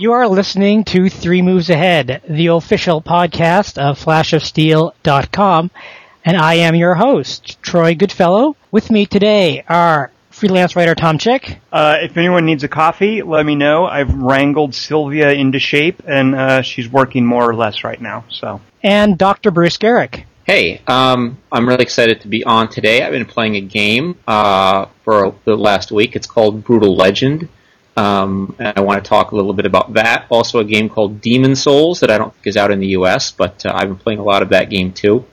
You are listening to Three Moves Ahead, the official podcast of flashofsteel.com, and I am your host, Troy Goodfellow. With me today are freelance writer Tom Chick. Uh, if anyone needs a coffee, let me know. I've wrangled Sylvia into shape, and uh, she's working more or less right now. So, and Dr. Bruce Geryk. Hey, um, I'm really excited to be on today. I've been playing a game uh, for the last week. It's called Brutal Legend. Um, and I want to talk a little bit about that. Also, a game called Demon Souls that I don't think is out in the U.S., but uh, I've been playing a lot of that game too.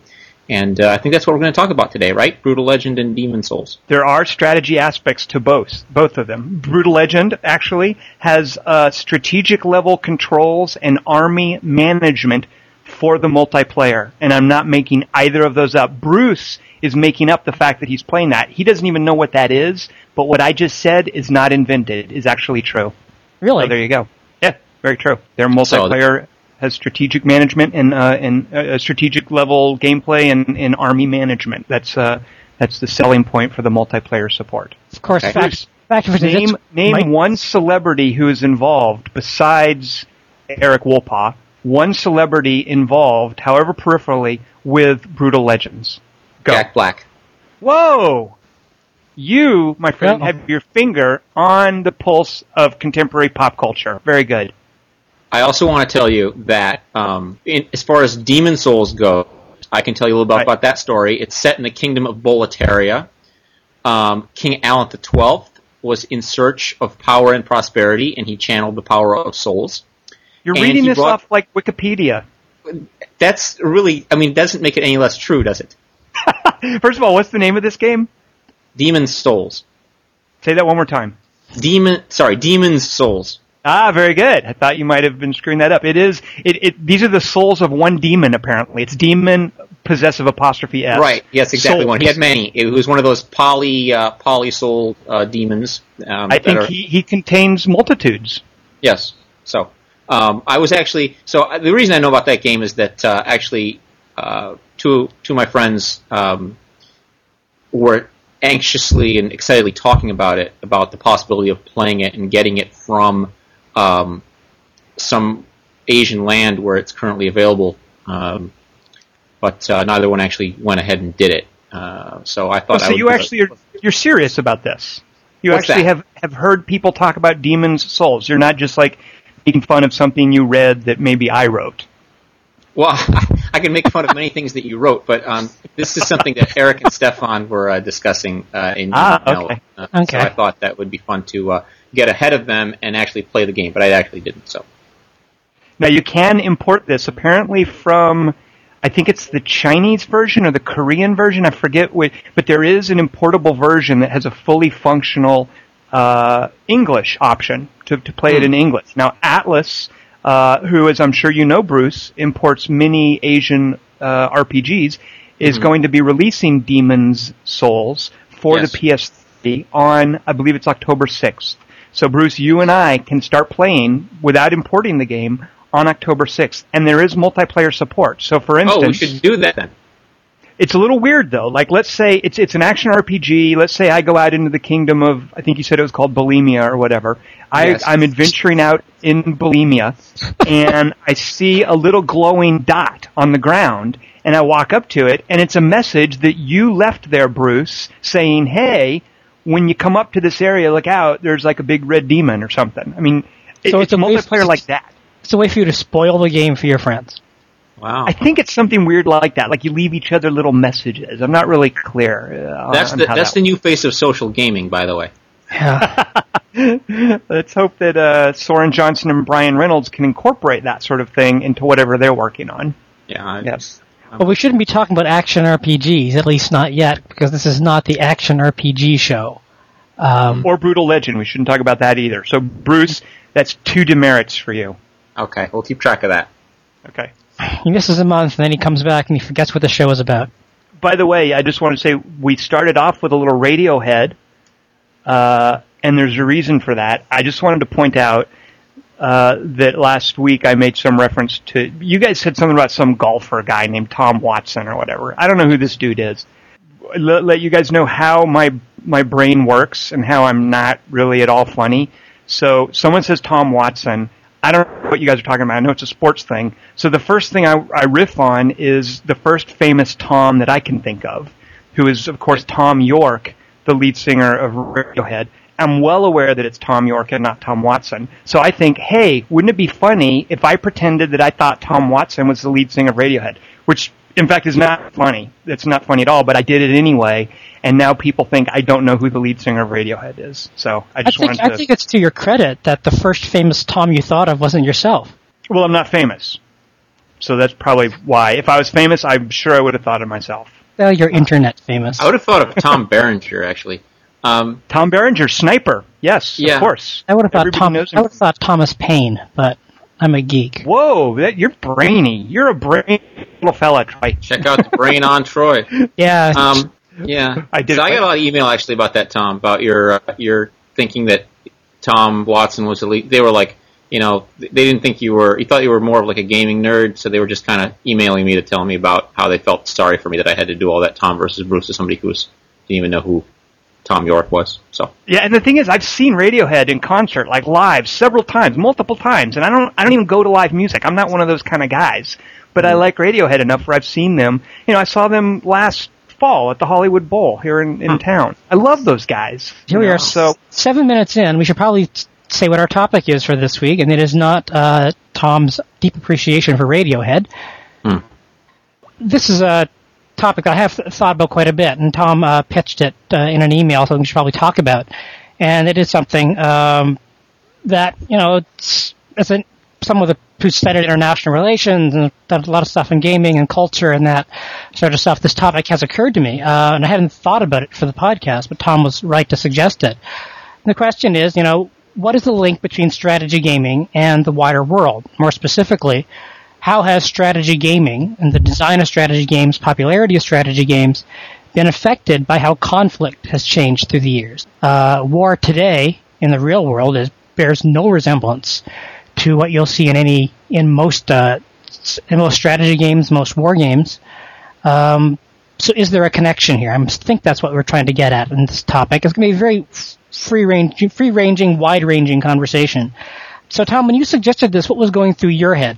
And uh, I think that's what we're going to talk about today, right? Brutal Legend and Demon Souls. There are strategy aspects to both, both of them. Brutal Legend actually has uh, strategic level controls and army management for the multiplayer, and I'm not making either of those up. Bruce is making up the fact that he's playing that. He doesn't even know what that is, but what I just said is not invented, is actually true. Really? So there you go. Yeah, very true. Their multiplayer so, has strategic management and uh, and uh, strategic level gameplay and, and army management. That's uh, that's the selling point for the multiplayer support. Of course, okay. fact, fact name name Mike. one celebrity who is involved besides Eric Wolpaw. One celebrity involved, however peripherally, with Brutal Legends. Go. Jack Black. Whoa! You, my friend, Uh-oh. have your finger on the pulse of contemporary pop culture. Very good. I also want to tell you that, um, in, as far as Demon Souls go, I can tell you a little bit right. about that story. It's set in the kingdom of Boletaria. Um, King Allant XII was in search of power and prosperity, and he channeled the power of souls. You're and reading this brought, off like Wikipedia. That's really, I mean, doesn't make it any less true, does it? First of all, what's the name of this game? Demon Souls. Say that one more time. Demon, sorry, Demon's Souls. Ah, very good. I thought you might have been screwing that up. It is. It, it these are the souls of one demon. Apparently, it's demon possessive apostrophe s. Right. Yes, exactly. Souls. One. He had many. It was one of those poly uh, poly soul uh, demons. Um, I think are, he he contains multitudes. Yes. So um, I was actually so uh, the reason I know about that game is that uh, actually uh, two two of my friends um, were anxiously and excitedly talking about it, about the possibility of playing it and getting it from um, some Asian land where it's currently available. Um, but uh, neither one actually went ahead and did it. Uh, so I thought. Oh, so you actually are, you're serious about this. You actually that? have have heard people talk about demons' souls. You're not just like making fun of something you read that maybe I wrote. Well, I can make fun of many things that you wrote, but um, this is something that Eric and Stefan were uh, discussing uh, in ah, okay. Uh, okay. So I thought that would be fun to uh, get ahead of them and actually play the game, but I actually didn't. So now you can import this apparently from. I think it's the Chinese version or the Korean version. I forget which, but there is an importable version that has a fully functional uh, English option to, to play mm. it hmm. in English. Now Atlus, uh, who, as I'm sure you know, Bruce, imports many Asian uh, RPGs, is mm-hmm. going to be releasing Demon's Souls for yes. the PS3 on, I believe it's October 6th. So, Bruce, you and I can start playing without importing the game on October 6th, and there is multiplayer support. So, for instance, oh, we should do that then. It's a little weird though. Like, let's say it's it's an action RPG. Let's say I go out into the kingdom of I think you said it was called Bulimia or whatever. Yes. I I'm adventuring out in Bulimia, and I see a little glowing dot on the ground, and I walk up to it, and it's a message that you left there, Bruce, saying, "Hey, when you come up to this area, look out. There's like a big red demon or something." I mean, so it's, it's a multiplayer like that. It's a way for you to spoil the game for your friends. Wow. I think it's something weird like that. Like you leave each other little messages. I'm not really clear. Uh, that's the that's that the new face of social gaming, by the way. Yeah. Let's hope that uh, Soren Johnson and Brian Reynolds can incorporate that sort of thing into whatever they're working on. Yeah. Yes. Well, we shouldn't be talking about action RPGs, at least not yet, because this is not the action RPG show. Um, or Brutal Legend. We shouldn't talk about that either. So, Bruce, that's two demerits for you. Okay, we'll keep track of that. Okay. He misses a month, and then he comes back and he forgets what the show is about. By the way, I just want to say we started off with a little Radiohead, uh, and there's a reason for that. I just wanted to point out uh, that last week I made some reference to you guys said something about some golfer guy named Tom Watson or whatever. I don't know who this dude is. Let, let you guys know how my my brain works and how I'm not really at all funny. So someone says Tom Watson, I don't know what you guys are talking about. I know it's a sports thing. So the first thing I, I riff on is the first famous Tom that I can think of, who is of course Thom Yorke, the lead singer of Radiohead. I'm well aware that it's Thom Yorke and not Tom Watson. So I think, hey, wouldn't it be funny if I pretended that I thought Tom Watson was the lead singer of Radiohead? Which, in fact, is not funny. It's not funny at all, but I did it anyway, and now people think I don't know who the lead singer of Radiohead is. So I just I think, wanted to. I think it's to your credit that the first famous Tom you thought of wasn't yourself. Well, I'm not famous. So that's probably why. If I was famous, I'm sure I would have thought of myself. Well, you're internet famous. I would have thought of Tom Berenger actually. Um, Tom Berenger, sniper. Yes, Yeah. of course. I would have thought Everybody Tom. knows I would have thought Thomas Paine, but I'm a geek. Whoa, that, you're brainy. You're a brainy little fella, Troy. check out the Brain on Troy. Yeah. Um, yeah, I did So I got a lot of email actually about that, Tom, about your uh, your thinking that Tom Watson was elite. They were like, you know, they didn't think you were. You thought you were more of like a gaming nerd, so they were just kind of emailing me to tell me about how they felt sorry for me that I had to do all that Tom versus Bruce to somebody who was didn't even know who Thom Yorke was. So Yeah, and the thing is, I've seen Radiohead in concert, like live, several times, multiple times, and I don't, I don't even go to live music. I'm not one of those kind of guys. But I like Radiohead enough where I've seen them. You know, I saw them last fall at the Hollywood Bowl here in, in town. I love those guys. Here you we know, are, So seven minutes in. We should probably say what our topic is for this week, and it is not uh, Tom's deep appreciation for Radiohead. Hmm. This is a topic I have thought about quite a bit, and Tom uh, pitched it uh, in an email, so we should probably talk about. And it is something um, that you know, it's, as a, someone who's studied international relations and done a lot of stuff in gaming and culture and that sort of stuff. This topic has occurred to me, uh, and I hadn't thought about it for the podcast, but Tom was right to suggest it. And the question is, you know, what is the link between strategy gaming and the wider world? More specifically, how has strategy gaming and the design of strategy games, popularity of strategy games, been affected by how conflict has changed through the years? Uh, war today in the real world is bears no resemblance to what you'll see in any in most uh, in most strategy games, most war games. Um, so, is there a connection here? I think that's what we're trying to get at in this topic. It's going to be a very free range, free ranging, wide ranging conversation. So, Tom, when you suggested this, what was going through your head?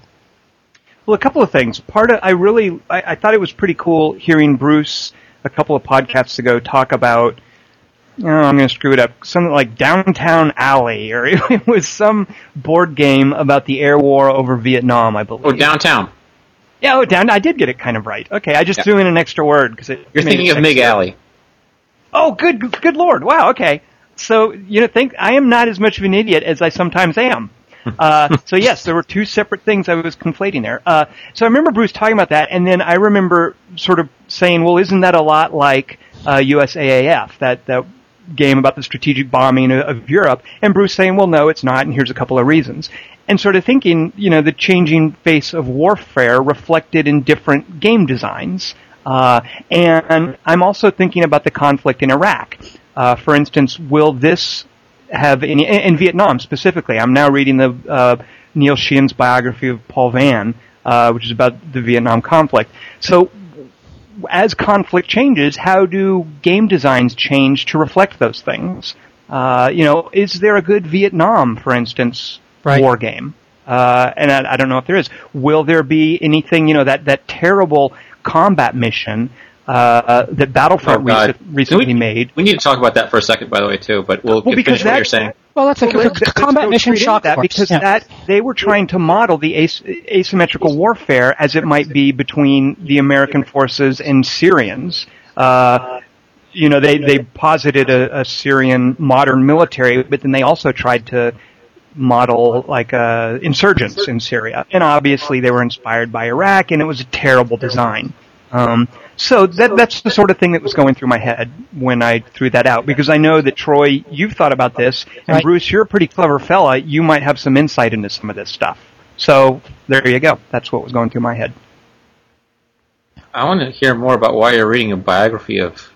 Well, a couple of things. Part of I really I, I thought it was pretty cool hearing Bruce a couple of podcasts ago talk about. Oh, I'm going to screw it up. Something like Downtown Alley, or it was some board game about the air war over Vietnam, I believe. or downtown. Yeah, oh, down. I did get it kind of right. Okay, I just Yeah. threw in an extra word because it. You're thinking it of Mig. Alley. Oh, good, good lord! Wow. Okay. So you know, think I am not as much of an idiot as I sometimes am. Uh, so yes, there were two separate things I was conflating there. Uh, so I remember Bruce talking about that, and then I remember sort of saying, "Well, isn't that a lot like uh, USAAF? That that game about the strategic bombing of, of Europe?" And Bruce saying, "Well, no, it's not, and here's a couple of reasons." And sort of thinking, you know, the changing face of warfare reflected in different game designs. Uh, and I'm also thinking about the conflict in Iraq. Uh, for instance, will this have any, in in Vietnam specifically? I'm now reading the uh, Neil Sheehan's biography of Paul Vann, uh, which is about the Vietnam conflict. So, as conflict changes, how do game designs change to reflect those things? Uh, you know, is there a good Vietnam, for instance, Right. war game? Uh, and I, I don't know if there is. Will there be anything, you know, that, that terrible combat mission uh, that Battlefront Oh, God. rec- recently we- made? We need to talk about that for a second, by the way, too. But we'll, Well, get- because finish what you're saying. Well, that's a Well, c- c- combat mission straight shock that force. because Yeah. that they were trying to model the as- asymmetrical warfare as it might be between the American forces and Syrians. Uh, you know, they they posited a, a Syrian modern military, but then they also tried to model like uh, insurgents in Syria, and obviously they were inspired by Iraq, and it was a terrible design. Um, so that that's the sort of thing that was going through my head when I threw that out because I know that Troy, you've thought about this, and Right. Bruce, you're a pretty clever fella. You might have some insight into some of this stuff. So there you go. That's what was going through my head. I want to hear more about why you're reading a biography of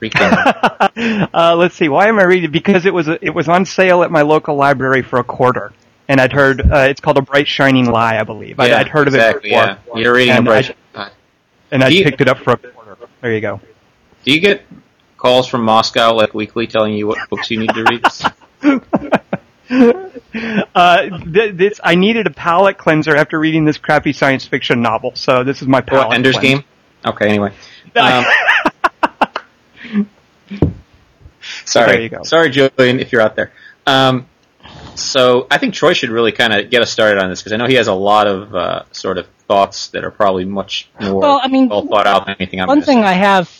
Rico. uh, let's see. Why am I reading? Because it was it was on sale at my local library for a quarter, and I'd heard uh, it's called A Bright Shining Lie, I believe. I'd, Yeah, I'd heard of exactly, it before, Yeah. You're reading And a bright. And I picked it up for a quarter. There you go. do you get calls from Moscow like weekly telling you what books you need to read? uh, th- this I needed a palate cleanser after reading this crappy science fiction novel, so this is my palate. Oh, Ender's cleanse. Game. Okay. Anyway. Um, sorry. Go. Sorry, Julian, if you're out there. Um, so I think Troy should really kind of get us started on this because I know he has a lot of uh, sort of thoughts that are probably much more Well, I mean, well thought out than anything I'm One thing say. I have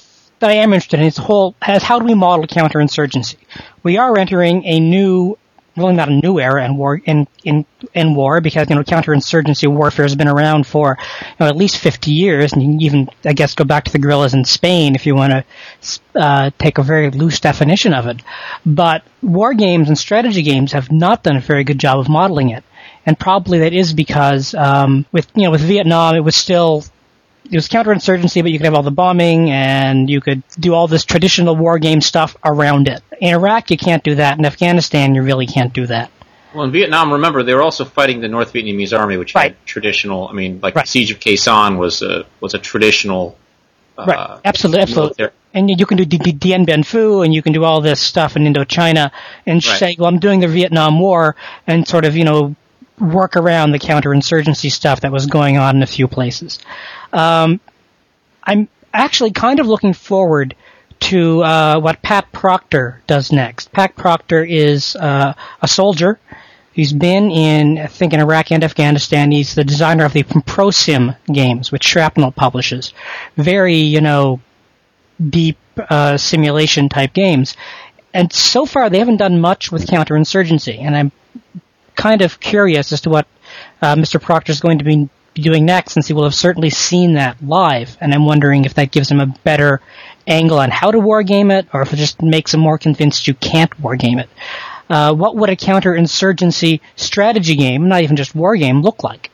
that I am interested in is the whole has how do we model counterinsurgency? We are entering a new, really not a new era in war in in in war because you know counterinsurgency warfare has been around for you know, at least fifty years, and you can even I guess go back to the guerrillas in Spain if you want to uh, take a very loose definition of it. But war games and strategy games have not done a very good job of modeling it. And probably that is because um, with you know with Vietnam it was still it was counterinsurgency, but you could have all the bombing and you could do all this traditional war game stuff around it. In Iraq, you can't do that. In Afghanistan, you really can't do that. Well, in Vietnam, remember they were also fighting the North Vietnamese army, which Right. had traditional. I mean, like Right. the siege of Khe Sanh was a was a traditional. Uh, right. Absolutely. Absolutely. And you can do D- D- Dien Bien Phu and you can do all this stuff in Indochina and Right. say, well, I'm doing the Vietnam War and sort of, you know, work around the counterinsurgency stuff that was going on in a few places. Um, I'm actually kind of looking forward to uh, what Pat Proctor does next. Pat Proctor is uh, a soldier. He's been in, I think, in Iraq and Afghanistan. He's the designer of the ProSim games, which Shrapnel publishes. Very, you know, deep uh, simulation type games. And so far, they haven't done much with counterinsurgency. And I'm kind of curious as to what uh, Mr. Proctor is going to be doing next, since he will have certainly seen that live. And I'm wondering if that gives him a better angle on how to wargame it, or if it just makes him more convinced you can't wargame it. Uh, what would a counterinsurgency strategy game, not even just war game, look like?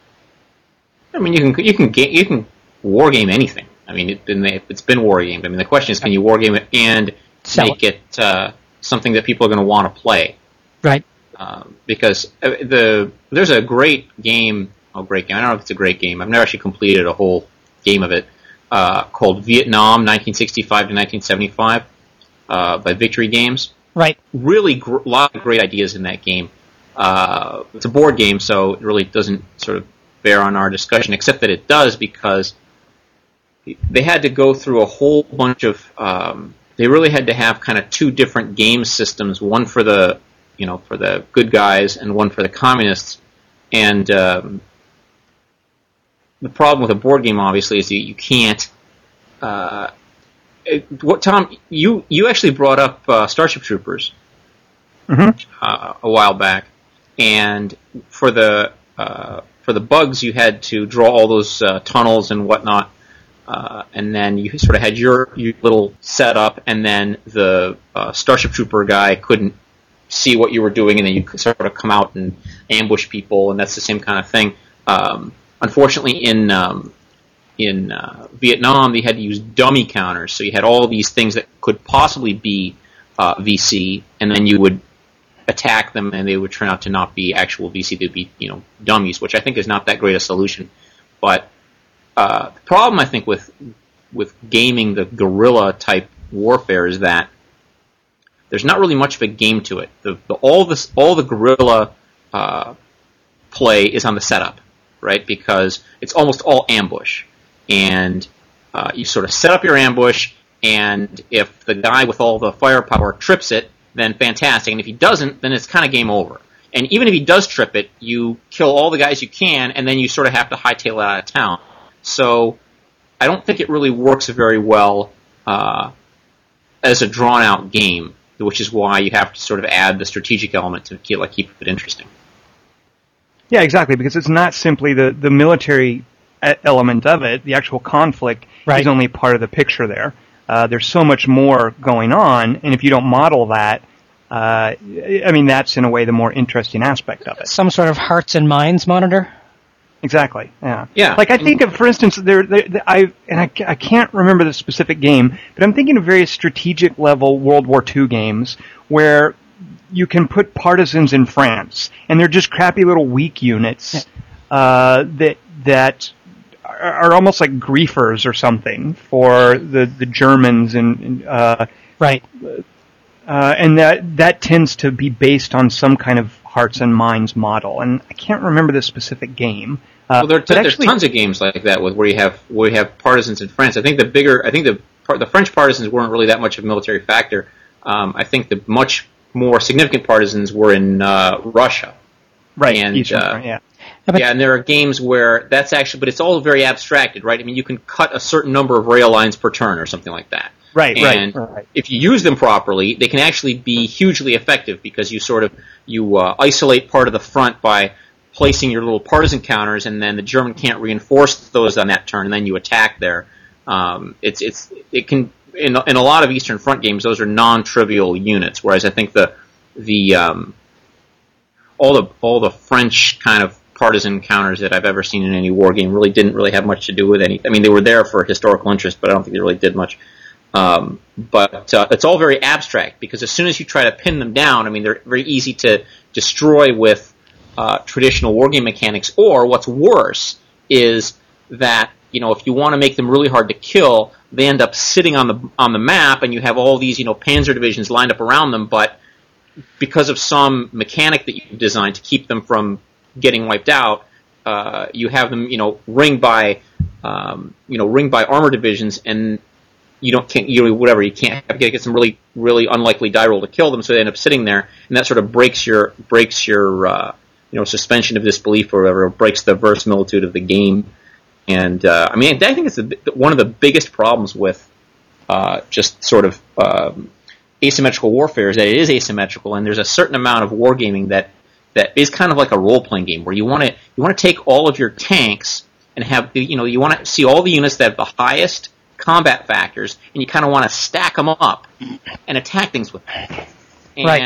I mean, you can you can ga- you can war game anything. I mean, it, it's been war gamed. I mean, the question is, can you war game it and Sell make it uh, something that people are going to want to play? Right. Um, because uh, the there's a great game, oh great game. I don't know if it's a great game. I've never actually completed a whole game of it uh, called Vietnam 1965 to 1975 uh, by Victory Games. Right. Really, gr- a lot of great ideas in that game. Uh, it's a board game, so it really doesn't sort of bear on our discussion, except that it does because they had to go through a whole bunch of. Um, they really had to have kind of two different game systems, one for the you know for the good guys and one for the communists. And um, the problem with a board game, obviously, is that you can't. Uh, it, what Tom, you you actually brought up uh, Starship Troopers Mhm. uh, a while back, and for the uh, for the bugs, you had to draw all those uh, tunnels and whatnot, uh, and then you sort of had your, your little setup, and then the uh, Starship Trooper guy couldn't see what you were doing, and then you could sort of come out and ambush people, and that's the same kind of thing. Um, unfortunately, in um, in uh, Vietnam, they had to use dummy counters, so you had all these things that could possibly be uh, VC, and then you would attack them, and they would turn out to not be actual VC; they'd be you know dummies, which I think is not that great a solution. But uh, the problem I think with with gaming the guerrilla type warfare is that there's not really much of a game to it. The, the all this all the guerrilla uh, play is on the setup, right? Because it's almost all ambush, and uh, you sort of set up your ambush, and if the guy with all the firepower trips it, then fantastic. And if he doesn't, then it's kind of game over. And even if he does trip it, you kill all the guys you can, and then you sort of have to hightail it out of town. So I don't think it really works very well uh, as a drawn out game, which is why you have to sort of add the strategic element to keep, like, keep it interesting. Yeah, exactly, because it's not simply the, the military e- element of it. The actual conflict Right. is only part of the picture there. Uh, there's so much more going on, and if you don't model that, uh, I mean, that's in a way the more interesting aspect of it. Some sort of hearts and minds monitor. Exactly. Yeah. Yeah. Like I think of, for instance, there, there there- I and I, I can't remember the specific game, but I'm thinking of various strategic level World War II games where you can put partisans in France, and they're just crappy little weak units uh, that that are, are almost like griefers or something for the the Germans and. and uh, Right. uh, and that that tends to be based on some kind of hearts and minds model, and I can't remember the specific game. Uh, well, there, t- there's tons of games like that with where you have where you have partisans in France. I think the bigger, I think the the French partisans weren't really that much of a military factor. Um, I think the much more significant partisans were in uh, Russia. Right, and Eastern uh, Front, yeah. yeah, and there are games where that's actually, but it's all very abstracted, right? I mean, you can cut a certain number of rail lines per turn or something like that. Right, and right, right. if you use them properly, they can actually be hugely effective because you sort of you uh, isolate part of the front by placing your little partisan counters, and then the German can't reinforce those on that turn, and then you attack there. Um, it's it's it can in in a lot of Eastern Front games, those are non-trivial units, whereas I think the the um, all the all the French kind of partisan counters that I've ever seen in any war game really didn't really have much to do with any. I mean, they were there for historical interest, but I don't think they really did much. Um, but uh, it's all very abstract because as soon as you try to pin them down, I mean, they're very easy to destroy with uh, traditional wargame mechanics. Or what's worse is that you know if you want to make them really hard to kill, they end up sitting on the on the map, and you have all these you know Panzer divisions lined up around them, but because of some mechanic that you've designed to keep them from getting wiped out, uh, you have them you know ringed by um, you know ringed by armor divisions and you don't can't you know, whatever you can't get some really really unlikely die roll to kill them, so they end up sitting there, and that sort of breaks your breaks your uh, you know suspension of disbelief or whatever, breaks the verisimilitude of the game. And uh, I mean, I think it's the, one of the biggest problems with uh, just sort of um, asymmetrical warfare is that it is asymmetrical, and there's a certain amount of wargaming that that is kind of like a role playing game where you want to you want to take all of your tanks and have you know you want to see all the units that have the highest combat factors, and you kind of want to stack them up and attack things with them. And Right.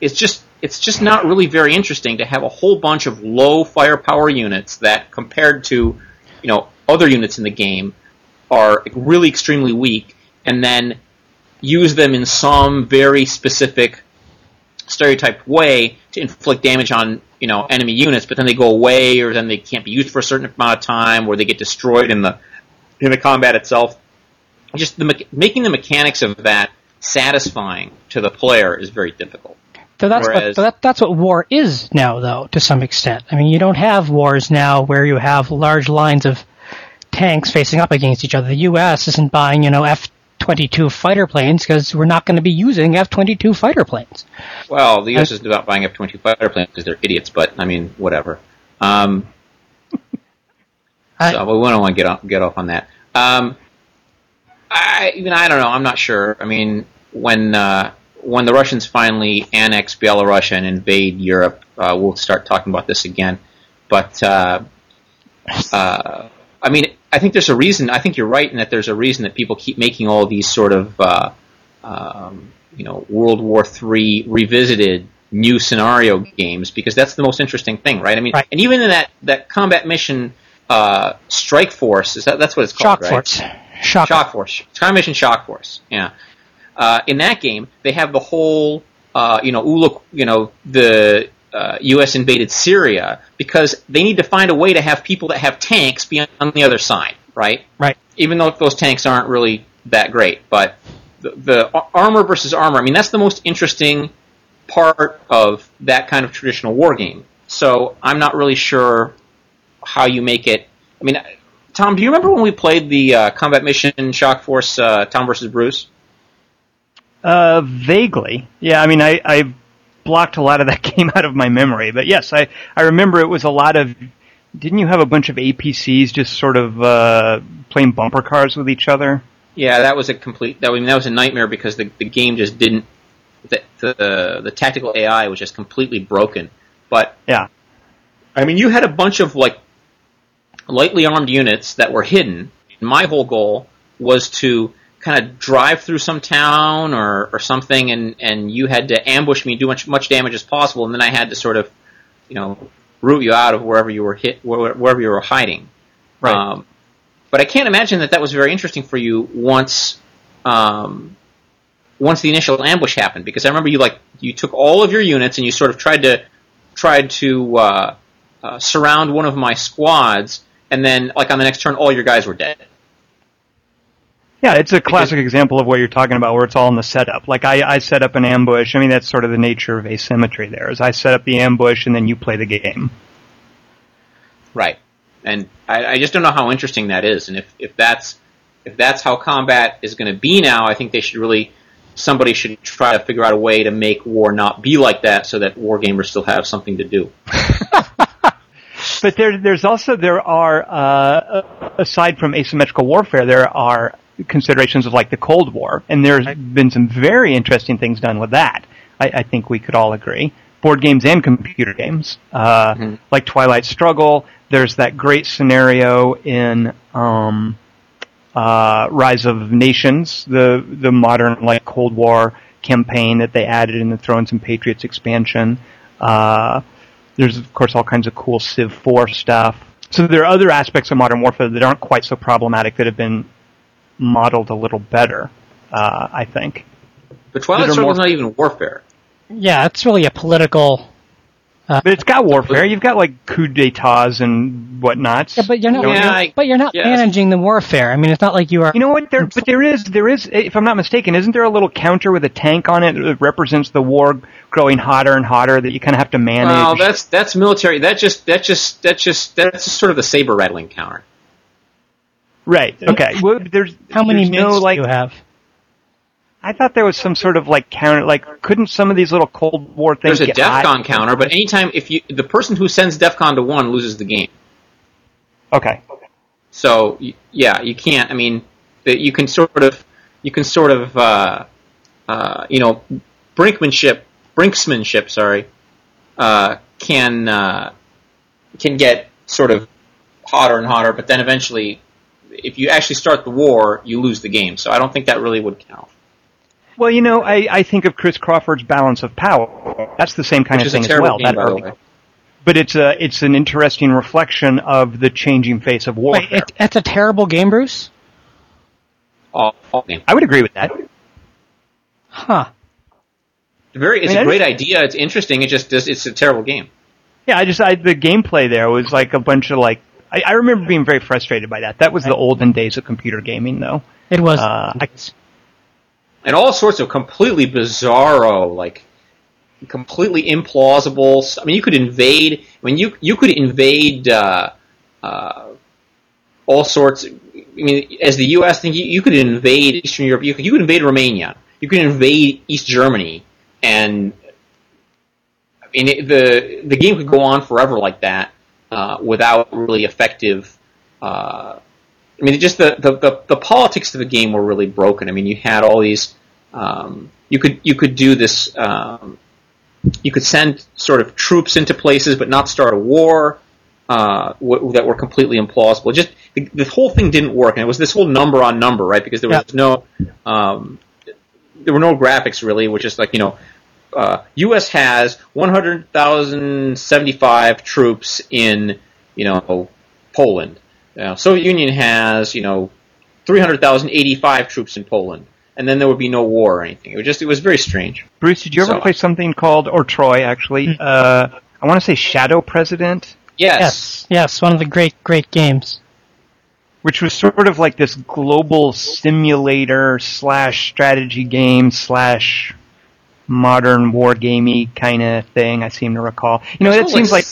it's just it's just not really very interesting to have a whole bunch of low firepower units that, compared to you know other units in the game, are really extremely weak, and then use them in some very specific stereotyped way to inflict damage on you know enemy units, but then they go away, or then they can't be used for a certain amount of time, or they get destroyed in the in the combat itself. Just the making the mechanics of that satisfying to the player is very difficult. So that's what, Whereas- but that, that's what war is now, though, to some extent. I mean, you don't have wars now where you have large lines of tanks facing up against each other. The U.S. isn't buying, you know, F-22 fighter planes because we're not going to be using F-22 fighter planes. Well, the U.S. is not buying F-22 fighter planes because they're idiots, but I mean, whatever. Um, I- so we don't want to get off, get off on that. Um, I even I don't know. I'm not sure. I mean, when uh, when the Russians finally annex Belarus and invade Europe, uh, we'll start talking about this again. But uh, uh, I mean, I think there's a reason. I think you're right in that there's a reason that people keep making all these sort of uh, um, you know World War III revisited new scenario games because that's the most interesting thing, right? I mean, Right. and even in that that combat mission uh, Strike Force is that that's what it's called, Shock right? Force. Shock, Shock Force. Time Mission Shock Force. Yeah. Uh, in that game, they have the whole, uh, you know, look, you know, the uh, U.S. invaded Syria because they need to find a way to have people that have tanks be on the other side, right? Right. Even though those tanks aren't really that great, but the, the armor versus armor, I mean, that's the most interesting part of that kind of traditional war game. So I'm not really sure how you make it. I mean, Tom, do you remember when we played the uh, combat mission Shock Force uh, Tom versus Bruce? Uh, vaguely. Yeah, I mean, I, I blocked a lot of that game out of my memory, but yes, I, I remember it was a lot of. Didn't you have a bunch of APCs just sort of uh, playing bumper cars with each other? Yeah, that was a complete. That, I mean, that was a nightmare because the, the game just didn't. The, the the tactical AI was just completely broken. But Yeah. I mean, you had a bunch of like lightly armed units that were hidden. My whole goal was to kind of drive through some town or, or something, and, and you had to ambush me, do much much damage as possible, and then I had to sort of, you know, root you out of wherever you were hit, where- wherever you were hiding. Right. Um, but I can't imagine that that was very interesting for you once, um, once the initial ambush happened, because I remember you like you took all of your units and you sort of tried to tried to uh, uh, surround one of my squads, and then like on the next turn, all your guys were dead. Yeah, it's a classic example of what you're talking about, where it's all in the setup. Like I, I set up an ambush. I mean, that's sort of the nature of asymmetry. There is, I set up the ambush, and then you play the game. Right. And I, I just don't know how interesting that is. And if, if that's if that's how combat is going to be now, I think they should really somebody should try to figure out a way to make war not be like that, so that war gamers still have something to do. but there, there's also there are uh, aside from asymmetrical warfare, there are considerations of like the Cold War, and there's been some very interesting things done with that. I, I think we could all agree. Board games and computer games, uh, mm-hmm. like Twilight Struggle. There's that great scenario in um, uh, Rise of Nations, the the modern like Cold War campaign that they added in the Thrones and Patriots expansion. Uh, there's of course all kinds of cool Civ 4 stuff. So there are other aspects of modern warfare that aren't quite so problematic that have been modeled a little better, uh, I think. But Twilight Struggle is not even warfare. Yeah, it's really a political. Uh, but it's got warfare. You've got like coup d'états and whatnot. Yeah, but you're not. Yeah, I, but you're not yes. managing the warfare. I mean, it's not like you are. You know what? There, but there is. There is. If I'm not mistaken, isn't there a little counter with a tank on it that represents the war growing hotter and hotter that you kind of have to manage? Well, that's that's military. That just that just that just that's just sort of the saber rattling counter. Right. Okay. Well, there's how many there's no, like, do you have? I thought there was some sort of like counter. Like, couldn't some of these little Cold War things? There's a DEFCON hot? counter, but anytime if you the person who sends DEFCON to one loses the game. Okay. So yeah, you can't. I mean, you can sort of you can sort of uh, uh, you know brinkmanship brinksmanship sorry uh, can uh, can get sort of hotter and hotter, but then eventually if you actually start the war, you lose the game. So I don't think that really would count. Well, you know, I, I think of Chris Crawford's Balance of Power. That's the same kind Which of thing as well. Game, that early. But it's a it's an interesting reflection of the changing face of warfare. Wait, it, it's a terrible game, Bruce. Awful game. I would agree with that. Huh. Very, it's I mean, a great idea. It's interesting. It just it's a terrible game. Yeah, I just I, the gameplay there was like a bunch of like I, I remember being very frustrated by that. That was the olden days of computer gaming, though. It was. Uh, and all sorts of completely bizarro, like completely implausible. I mean, you could invade. I mean, you you could invade uh, uh, all sorts. I mean, as the U.S. thing, you, you could invade Eastern Europe. You could, you could invade Romania. You could invade East Germany, and I mean, it, the the game could go on forever like that uh, without really effective. Uh, I mean, just the, the, the, the, politics of the game were really broken. I mean, you had all these. Um, you could you could do this. Um, you could send sort of troops into places, but not start a war. Uh, w- that were completely implausible. Just the, the, whole thing didn't work, and it was this whole number on number, right? Because there was yeah. no, um, there were no graphics really, which is like you know, uh, U.S. has 100,075 troops in, you know, Poland. Uh, Soviet Union has, you know, 300,085 troops in Poland. And then there would be no war or anything. It was just, it was very strange. Bruce, did you ever so, play something called, or Troy actually, hmm. uh, I want to say Shadow President? Yes. Yes, yes, one of the great, great games. Which was sort of like this global simulator slash strategy game slash modern wargamey kind of thing. I seem to recall. You know, it seems like,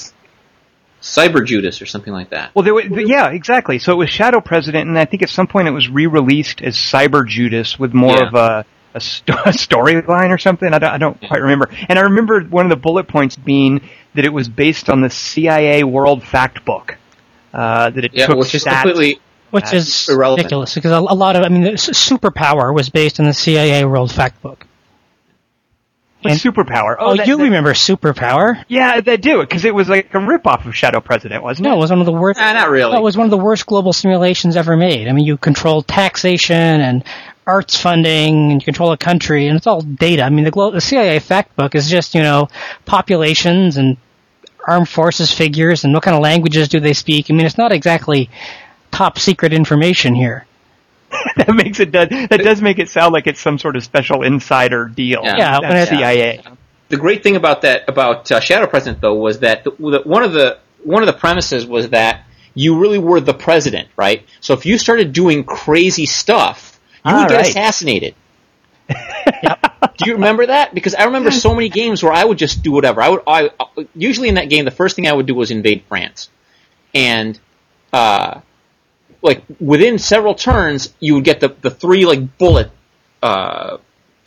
Cyber Judas or something like that. Well, there were, yeah, exactly. So it was Shadow President, and I think at some point it was re-released as Cyber Judas with more yeah. of a a, st- a storyline or something. I don't, I don't yeah. quite remember. And I remember one of the bullet points being that it was based on the CIA World Fact Book. Uh, that it yeah, took which is completely which is irrelevant. ridiculous because a, a, lot of I mean, superpower was based on the CIA World Fact Book. And, superpower. Oh, oh that, you that, remember superpower? Yeah, they do because it was like a ripoff of Shadow President, wasn't it? No, it was one of the worst. Nah, not really. it was one of the worst global simulations ever made. I mean, you control taxation and arts funding, and you control a country, and it's all data. I mean, the, glo- the CIA fact book is just you know populations and armed forces figures and what kind of languages do they speak. I mean, it's not exactly top secret information here. that makes it does that does make it sound like it's some sort of special insider deal. Yeah, yeah CIA. The great thing about that about uh, Shadow President though was that the, the, one of the one of the premises was that you really were the president, right? So if you started doing crazy stuff, you All would get right. assassinated. Do you remember that? Because I remember so many games where I would just do whatever. I would. I usually in that game, the first thing I would do was invade France, and uh, like within several turns, you would get the the three like bullet. Uh,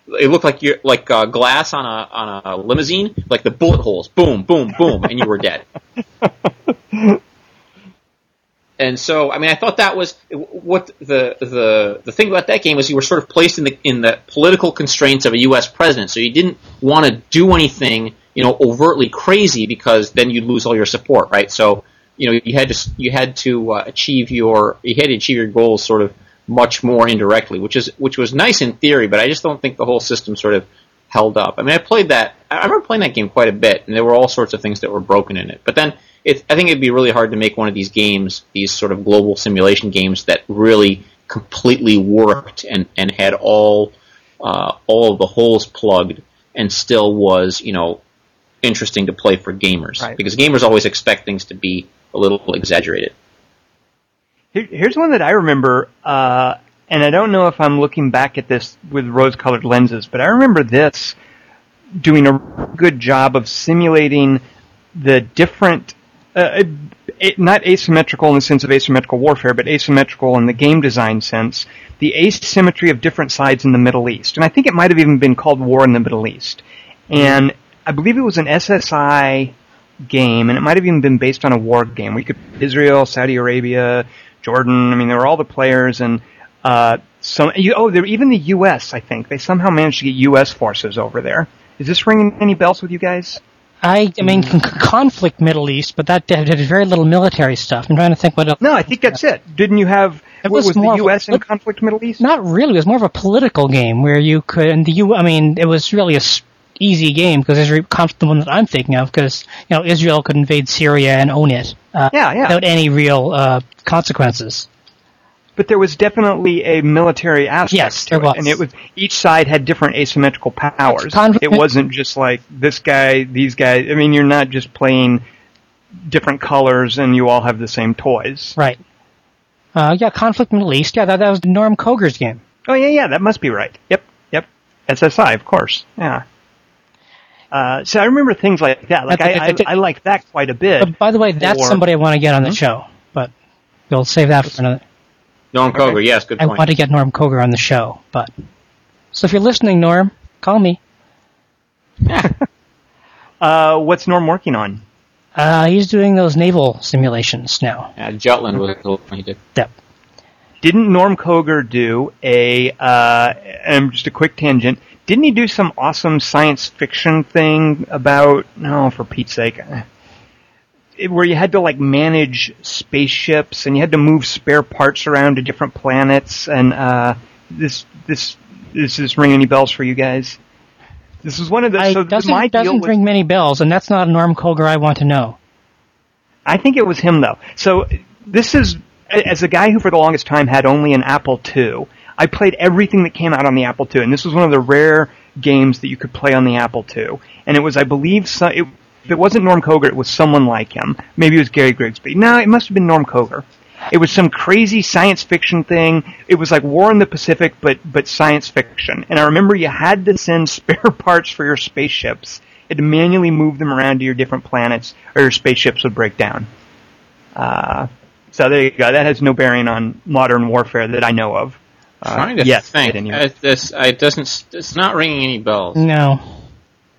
it looked like you're like uh, glass on a on a limousine, like the bullet holes, boom, boom, boom, and you were dead. And so, I mean, I thought that was what the the the thing about that game was you were sort of placed in the in the political constraints of a U.S. president, so you didn't want to do anything, you know, overtly crazy because then you'd lose all your support, right? So, you know, you had to you had to uh, achieve your you had to achieve your goals sort of much more indirectly, which is which was nice in theory, but I just don't think the whole system sort of held up. I mean, I played that. I remember playing that game quite a bit, and there were all sorts of things that were broken in it. But then, it, I think it'd be really hard to make one of these games, these sort of global simulation games, that really completely worked and and had all uh, all of the holes plugged, and still was you know interesting to play for gamers Right. because gamers always expect things to be a little exaggerated. Here- Here's one that I remember, uh, and I don't know if I'm looking back at this with rose-colored lenses, but I remember this doing a good job of simulating the different, uh, not asymmetrical in the sense of asymmetrical warfare, but asymmetrical in the game design sense, the asymmetry of different sides in the Middle East. And I think it might have even been called War in the Middle East. And I believe it was an SSI game, and it might have even been based on a war game. We could Israel, Saudi Arabia, Jordan. I mean, there were all the players, and uh, some. You, oh, there even the U.S. I think they somehow managed to get U.S. forces over there. Is this ringing any bells with you guys? I, I mean, con- conflict Middle East, but that did, very little military stuff. I'm trying to think what else. No, I think that's it. Didn't you have? It was was the of a- U.S. in conflict Middle East? Not really. It was more of a political game where you could, and the U. I mean, it was really a easy game because Israel, conflict, the one that I'm thinking of, because you know Israel could invade Syria and own it uh, Yeah, yeah. without any real uh, consequences. But there was definitely a military aspect Yes, to there it, was. and it was each side had different asymmetrical powers. It wasn't just like this guy, these guys. I mean, you're not just playing different colors and you all have the same toys. Right. Uh, yeah, conflict Middle East. Yeah, that, that was Norm Koger's game. Oh yeah, yeah, that must be right. Yep, yep. SSI, of course. Yeah. Uh, so I remember things like that. Like I, I, I like that quite a bit. But by the way, that's Or- somebody I want to get on the show, but we'll save that for another. Norm Koger, yes, good I want to get Norm Koger on the show, but so if you're listening, Norm, call me. Uh, what's Norm working on? Uh, he's doing those naval simulations now. Yeah, Jutland was the one he did. Yep. Didn't Norm Koger do a, uh, and just a quick tangent, didn't he do some awesome science fiction thing about, no, for Pete's sake, uh, it- where you had to like manage spaceships and you had to move spare parts around to different planets and, uh, this, this, does this ring any bells for you guys? This is one of the, I so doesn't my doesn't was, ring many bells, and that's not a Norm Koger I want to know. I think it was him though. So this is as a guy who for the longest time had only an Apple II. I played everything that came out on the Apple II, and this was one of the rare games that you could play on the Apple II. And it was, I believe, so, it, if it wasn't Norm Koger, it was someone like him. Maybe it was Gary Grigsby. No, it must have been Norm Koger. It was some crazy science fiction thing. It was like War in the Pacific, but but science fiction. And I remember you had to send spare parts for your spaceships. You had to manually move them around to your different planets, or your spaceships would break down. Uh, so there you go. That has no bearing on modern warfare that I know of. Uh, trying to yes, think. anyway. Uh, this, it doesn't. It's not ringing any bells. No.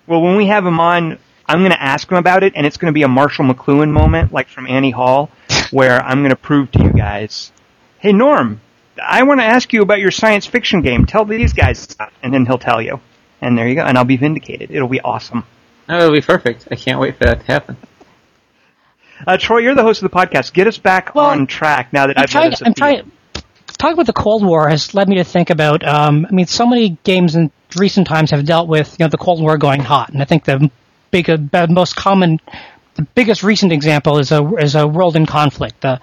Well, when we have him on, I'm going to ask him about it, and it's going to be a Marshall McLuhan moment, like from Annie Hall, where I'm going to prove to you guys, hey, Norm, I want to ask you about your science fiction game. Tell these guys, that." and then he'll tell you. And there you go, and I'll be vindicated. It'll be awesome. No, it'll be perfect. I can't wait for that to happen. Uh, Troy, you're the host of the podcast. Get us back Well, on track now that I'm I've trying. let us I'm trying. Talking about the Cold War has led me to think about. Um, I mean, so many games in recent times have dealt with you know the Cold War going hot, and I think the big, uh, most common, the biggest recent example is a is a World in Conflict, the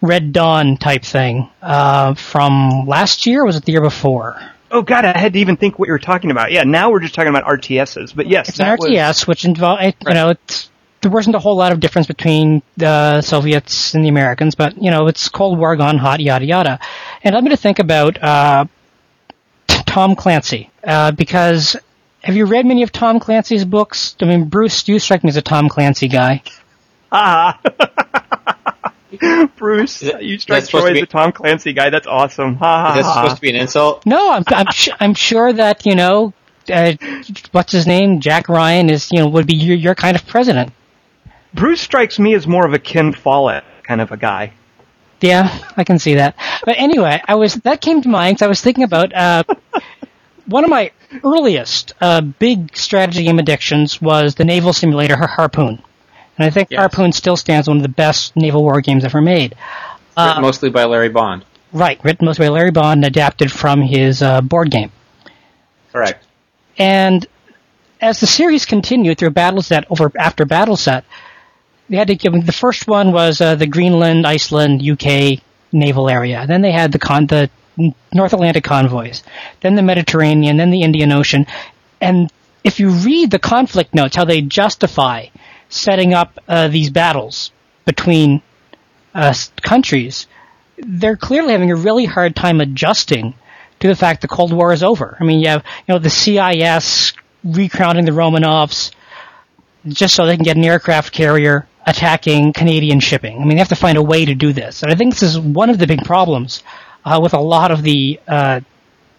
Red Dawn type thing uh, from last year. or Was it the year before? Oh God, I had to even think what you were talking about. Yeah, now we're just talking about RTSs, but yes, It's an that was- RTS, which involved, you Right. know, it's, there wasn't a whole lot of difference between the Soviets and the Americans, but, you know, it's Cold War gone hot, yada, yada. And led me to think about, uh, Tom Clancy uh, because have you read many of Tom Clancy's books? I mean, Bruce, you strike me as a Tom Clancy guy. Ah. Bruce, you strike that's supposed Troy as a Tom Clancy guy. That's awesome. Ha ha Is ha. supposed to be an insult? No, I'm I'm, sh- I'm sure that you know uh, what's his name, Jack Ryan is you know would be your your kind of president. Bruce strikes me as more of a Ken Follett kind of a guy. Yeah, I can see that. But anyway, I was that came to mind 'cause I was thinking about uh, one of my earliest uh, big strategy game addictions was the naval simulator Har- Harpoon, and I think Yes. Harpoon still stands one of the best naval war games ever made. Written mostly by Larry Bond. Right, written mostly by Larry Bond and adapted from his uh, board game. Correct. And as the series continued through Battleset over after Battleset, they had to give the first one was uh, the Greenland, Iceland, UK naval area. Then they had the con the North Atlantic convoys, then the Mediterranean, then the Indian Ocean. And if you read the conflict notes, how they justify setting up uh, these battles between uh, countries, they're clearly having a really hard time adjusting to the fact the Cold War is over. I mean, you have you know the CIS recrowning the Romanovs just so they can get an aircraft carrier attacking Canadian shipping. I mean, they have to find a way to do this, and I think this is one of the big problems uh, with a lot of the uh,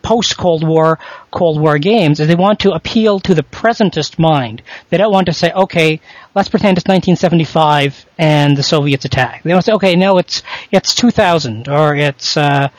post Cold War Cold War games is they want to appeal to the presentist mind. They don't want to say, okay, let's pretend it's 1975 and the Soviets attack. They don't say, okay, no, it's it's 2000 or it's uh,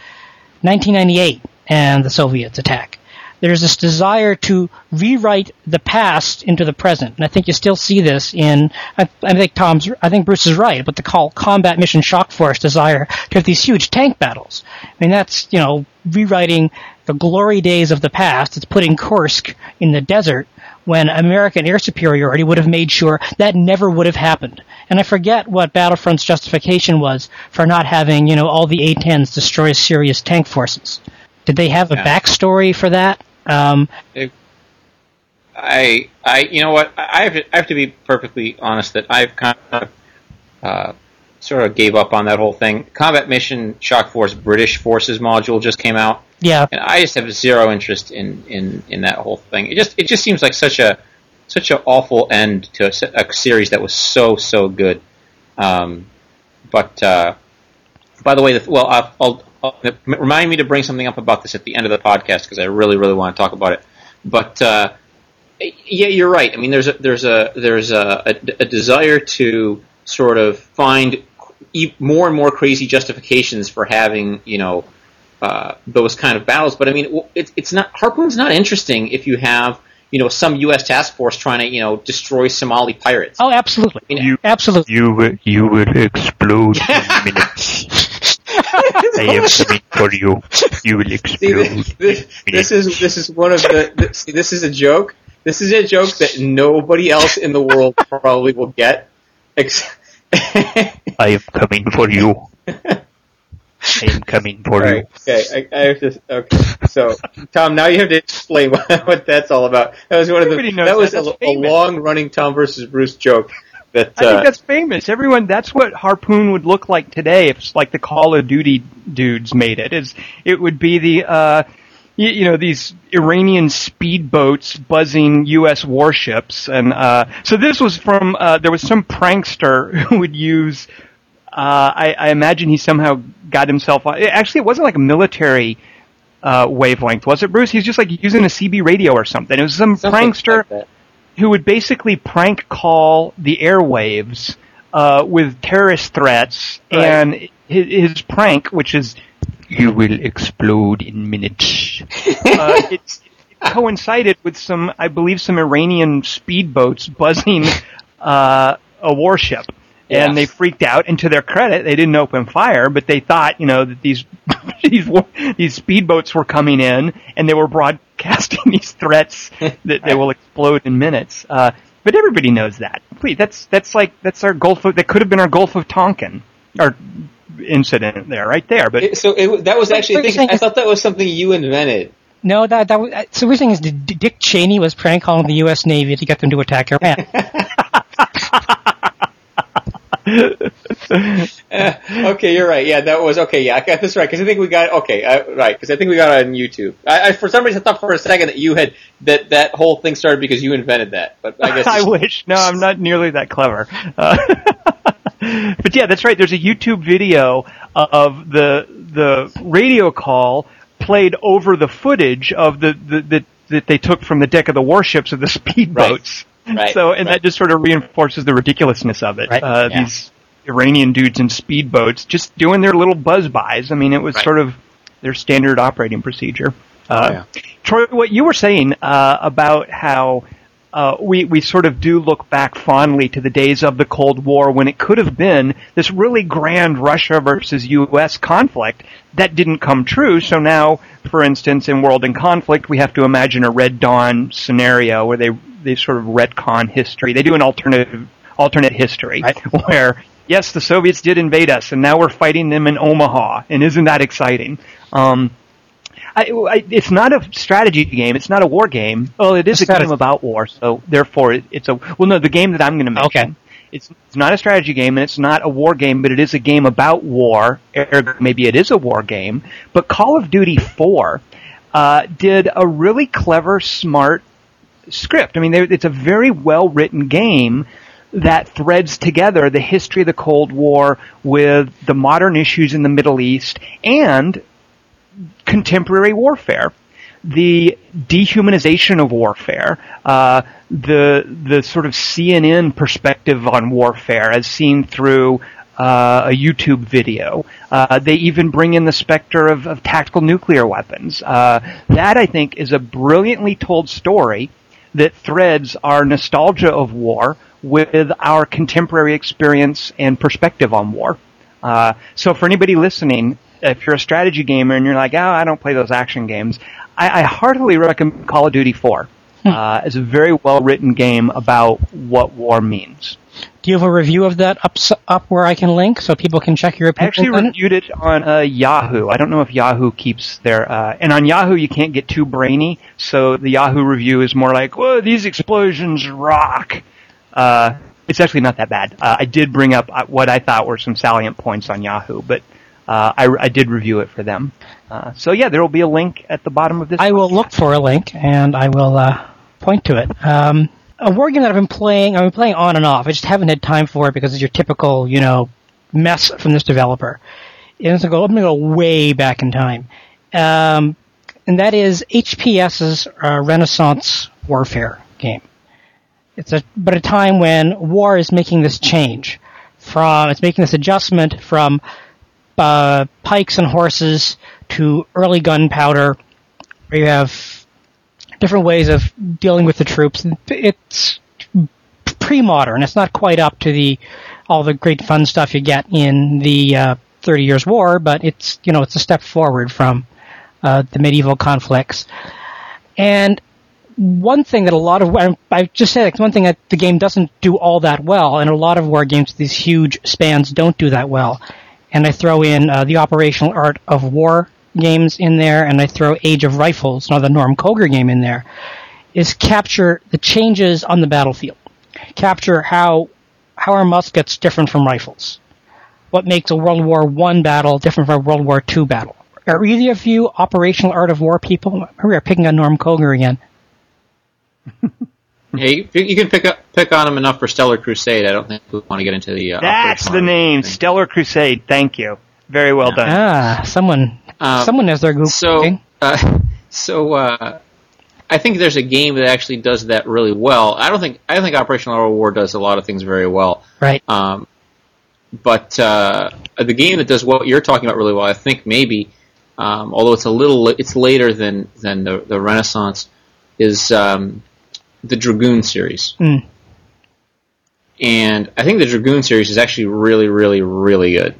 1998 and the Soviets attack. There's this desire to rewrite the past into the present, and I think you still see this in. I, I think Tom's. I think Bruce is right, but the call combat mission shock force desire to have these huge tank battles. I mean, that's you know rewriting the glory days of the past. It's putting Kursk in the desert when American air superiority would have made sure that never would have happened. And I forget what Battlefront's justification was for not having, you know, all the A-10s destroy serious tank forces. Did they have a Yeah. backstory for that? Um, I, I, you know what? I have to, I have to be perfectly honest that I've kind of uh, sort of gave up on that whole thing. Combat Mission Shock Force British Forces module just came out, yeah, and I just have zero interest in, in, in that whole thing. It just it just seems like such a such an awful end to a, a series that was so so good. Um, but uh, by the way, the, well, I'll, I'll, I'll remind me to bring something up about this at the end of the podcast because I really really want to talk about it. But uh, yeah, you're right. I mean, there's a there's a there's a, a, a desire to sort of find more and more crazy justifications for having you know uh, those kind of battles. But I mean, it's it's not Harpoon's not interesting if you have you know some U.S. task force trying to you know destroy Somali pirates. oh, absolutely, I mean, You- absolutely. You will, you will explode in minutes. I am coming for you. You will See, explode. this, this is this is one of the this, this is a joke. This is a joke that nobody else in the world probably will get. Ex- I am coming for you. I am coming for Right. Okay. I, I have to. Okay. So, Tom, now you have to explain what, what that's all about. That was one of the. Everybody That was that. a, a long-running Tom versus Bruce joke. That I think uh, that's famous. Everyone, that's what Harpoon would look like today if it's like the Call of Duty dudes made it. Is it would be the, uh, you, you know, these Iranian speedboats buzzing U.S. warships, and uh, so this was from. Uh, there was some prankster who would use. Uh, I, I imagine he somehow got himself. Actually, it wasn't like a military uh, wavelength, was it, Bruce? He's just like using a CB radio or something. It was some something prankster like who would basically prank call the airwaves uh, with terrorist threats, Right. and his, his prank, which is "You will explode in minutes," uh, it, it coincided with some, I believe, some Iranian speedboats buzzing uh, a warship. And they freaked out, and to their credit, they didn't open fire, but they thought, you know, that these these these speedboats were coming in, and they were broadcasting these threats that they will explode in minutes. Uh, but everybody knows that. Please, that's that's like that's our Gulf of that could have been our Gulf of Tonkin, our incident there, right there. But It- so it, that was actually. what you're I thought that was something you invented. No, that that was, so we're saying is D- D- Dick Cheney was prank calling the U.S. Navy to get them to attack Iran. Uh, okay, you're right. Yeah, that was okay. Yeah, I got this right because I think we got okay. I, right because I think we got it on YouTube. I, I, for some reason, I thought for a second that you had that that whole thing started because you invented that. But I guess I wish. No, I'm not nearly that clever. Uh, but yeah, that's right. There's a YouTube video of the the radio call played over the footage of the the, the that they took from the deck of the warships of the speedboats. Right. right. So, and right. that just sort of reinforces the ridiculousness of it. Right. Uh, Yeah. These Iranian dudes in speedboats just doing their little buzz bys. I mean, it was Right. sort of their standard operating procedure. Uh, yeah. Troy, what you were saying uh, about how uh, we we sort of do look back fondly to the days of the Cold War when it could have been this really grand Russia versus U.S. conflict that didn't come true. So now, for instance, in World in Conflict, we have to imagine a Red Dawn scenario where they they sort of retcon history. They do an alternative alternate history Right. where yes, the Soviets did invade us, and now we're fighting them in Omaha, and isn't that exciting? Um, I, I, it's not a strategy game. It's not a war game. Well, it is A a game about war, so therefore it, it's a. Well, no, the game that I'm going to mention. Okay. It's, it's not a strategy game and it's not a war game, but it is a game about war. Ergo, maybe it is a war game. But Call of Duty 4 uh, did a really clever, smart script. I mean, it's a very well written game that threads together the history of the Cold War with the modern issues in the Middle East and contemporary warfare. The dehumanization of warfare, uh, the the sort of CNN perspective on warfare, as seen through uh, a YouTube video. Uh, they even bring in the specter of, of tactical nuclear weapons. Uh, that I think is a brilliantly told story that threads our nostalgia of war with our contemporary experience and perspective on war. Uh, so for anybody listening, if you're a strategy gamer and you're like, oh, I don't play those action games, I, I heartily recommend Call of Duty 4. Uh, it's a very well written game about what war means. Do you have a review of that up up where I can link so people can check your I opinion actually on reviewed it on uh, Yahoo. I don't know if Yahoo keeps their, uh, and on Yahoo you can't get too brainy, so the Yahoo review is more like, "Whoa, these explosions rock." Uh, it's actually not that bad. Uh, I did bring up uh, what I thought were some salient points on Yahoo, but uh, I, I did review it for them. Uh, so yeah, there will be a link at the bottom of this. I will look for a link and I will uh, point to it. Um, a war game that I've been playing, I've been playing on and off. I just haven't had time for it because it's your typical, you know, mess from this developer. And it's gonna go, I'm to go way back in time. Um, and that is HPS's uh, Renaissance Warfare game. It's a, but a time when war is making this change from, it's making this adjustment from uh, pikes and horses to early gunpowder, where you have different ways of dealing with the troops. It's pre-modern. It's not quite up to the all the great fun stuff you get in the uh, Thirty Years' War, but it's you know it's a step forward from uh, the medieval conflicts. And one thing that a lot of I just said one thing that the game doesn't do all that well, and a lot of war games, these huge spans, don't do that well. And I throw in uh, the operational art of war games in there, and I throw Age of Rifles, another Norm Koger game in there, is capture the changes on the battlefield. Capture how how are muskets different from rifles? What makes a World War One battle different from a World War Two battle? Are either of you operational art of war people? We are picking on Norm Koger again. Yeah, you, you can pick up pick on him enough for Stellar Crusade. I don't think we want to get into the. Uh, That's the name, thing. Stellar Crusade. Thank you. Very well done. Ah, someone, Um, someone has their Google. So, uh, so uh, I think there's a game that actually does that really well. I don't think I don't think Operational Art of War does a lot of things very well. right? Um, but uh, the game that does what you're talking about really well, I think maybe, um, although it's a little it's later than than the, the Renaissance, is um, the Dragoon series. Mm. And I think the Dragoon series is actually really, really, really good.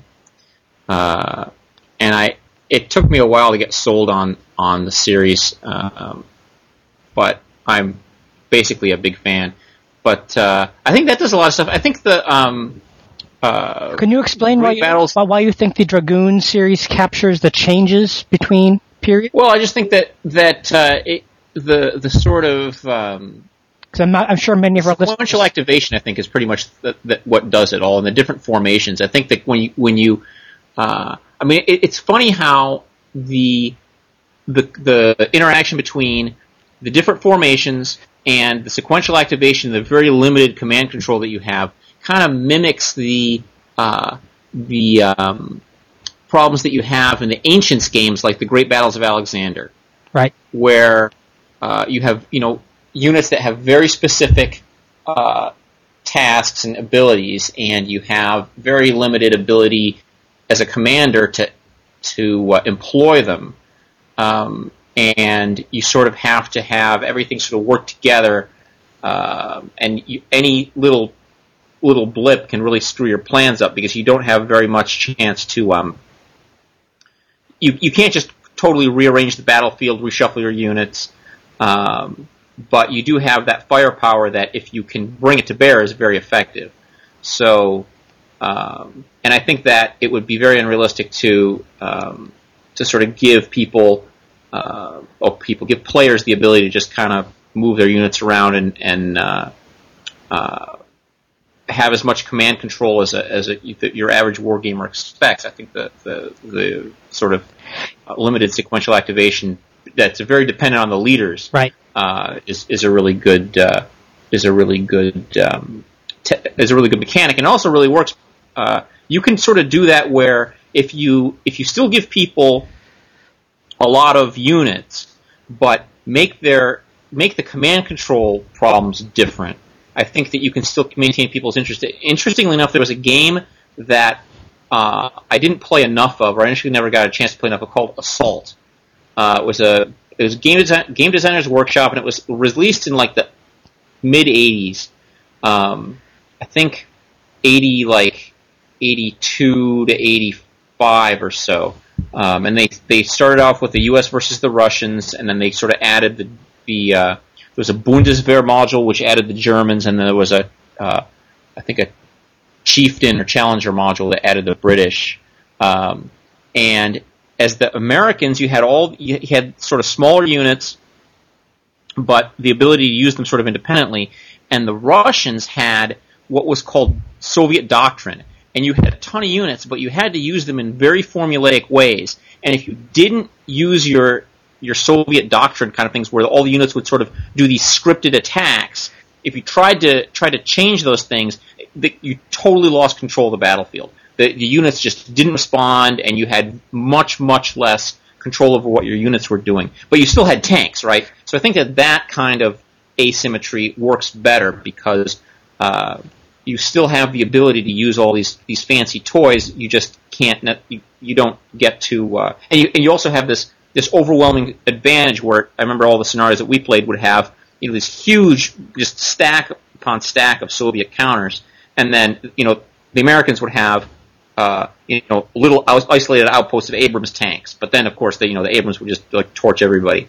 Uh, and I it took me a while to get sold on on the series, um, but I'm basically a big fan. But uh, I think that does a lot of stuff. I think the um, uh, Can you explain why you, battles- why- you think the Dragoon series captures the changes between periods? Well, I just think that that uh, it, the the sort of um, Because I'm not, I'm sure many of our sequential listeners. activation, I think, is pretty much the, the, what does it all. And the different formations. I think that when you when you, uh, I mean, it, it's funny how the the the interaction between the different formations and the sequential activation, the very limited command control that you have, kind of mimics the uh, the um, problems that you have in the ancients games like the Great Battles of Alexander, Right. where uh, you have you know units that have very specific uh, tasks and abilities, and you have very limited ability as a commander to to uh, employ them. Um, and you sort of have to have everything sort of work together, um and you, any little little blip can really screw your plans up because you don't have very much chance to um, you you can't just totally rearrange the battlefield, reshuffle your units, um, but you do have that firepower that if you can bring it to bear is very effective. So, um, and I think that it would be very unrealistic to um, to sort of give people uh, or people give players the ability to just kind of move their units around and and uh, uh, have as much command control as a, as a, your average wargamer expects. I think the the, the sort of limited sequential activation that's very dependent on the leaders Right. uh, is is a really good uh, is a really good um, te- is a really good mechanic and also really works. Uh, you can sort of do that where if you if you still give people a lot of units, but make their make the command control problems different. I think that you can still maintain people's interest. Interestingly enough, there was a game that uh, I didn't play enough of, or I actually never got a chance to play enough of, called Assault. Uh, it was a it was game game designers workshop, and it was released in like the mid '80s. Um, I think '80 like '82 to '85 or so. Um, and they they started off with the U.S. versus the Russians, and then they sort of added the the uh, there was a Bundeswehr module which added the Germans, and then there was a uh, I think a chieftain or challenger module that added the British. Um, and as the Americans, you had all you had sort of smaller units, but the ability to use them sort of independently. And the Russians had what was called Soviet doctrine, and you had a ton of units, but you had to use them in very formulaic ways. And if you didn't use your your Soviet doctrine kind of things, where all the units would sort of do these scripted attacks, if you tried to try to change those things, you totally lost control of the battlefield. The, the units just didn't respond, and you had much much less control over what your units were doing. But you still had tanks, right? So I think that that kind of asymmetry works better because uh, you still have the ability to use all these these fancy toys. You just can't. You, you don't get to, uh, and you and you also have this this overwhelming advantage where I remember all the scenarios that we played would have you know this huge just stack upon stack of Soviet counters, and then you know the Americans would have. Uh, you know, little isolated outposts of Abrams tanks, but then of course the you know the Abrams would just like torch everybody.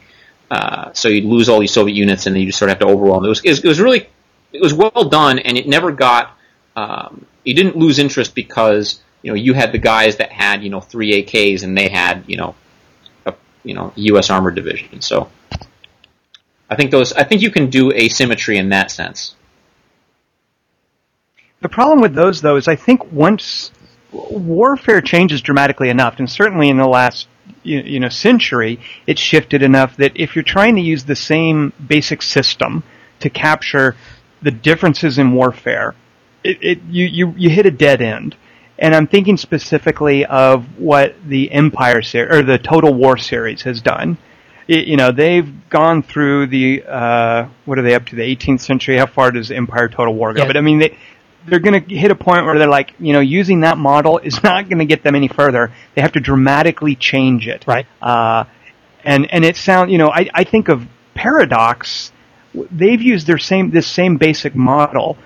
Uh, so you'd lose all these Soviet units, and then you just sort of have to overwhelm. It was, it was really, it was well done, and it never got. Um, you didn't lose interest because you know you had the guys that had you know three AKs, and they had you know, a you know U.S. armored division. So I think those. I think you can do asymmetry in that sense. The problem with those, though, is I think once warfare changes dramatically enough, and certainly in the last you, know century, it shifted enough that if you're trying to use the same basic system to capture the differences in warfare, it, it you, you you hit a dead end. And I'm thinking specifically of what the Empire series or the Total War series has done. It, you know, they've gone through the uh, what are they up to the 18th century? How far does Empire Total War go? Yeah. But I mean, they they're going to hit a point where they're like, you know, using that model is not going to get them any further. They have to dramatically change it. Right. Uh, and and it sounds, you know, I I think of Paradox. They've used their same this same basic model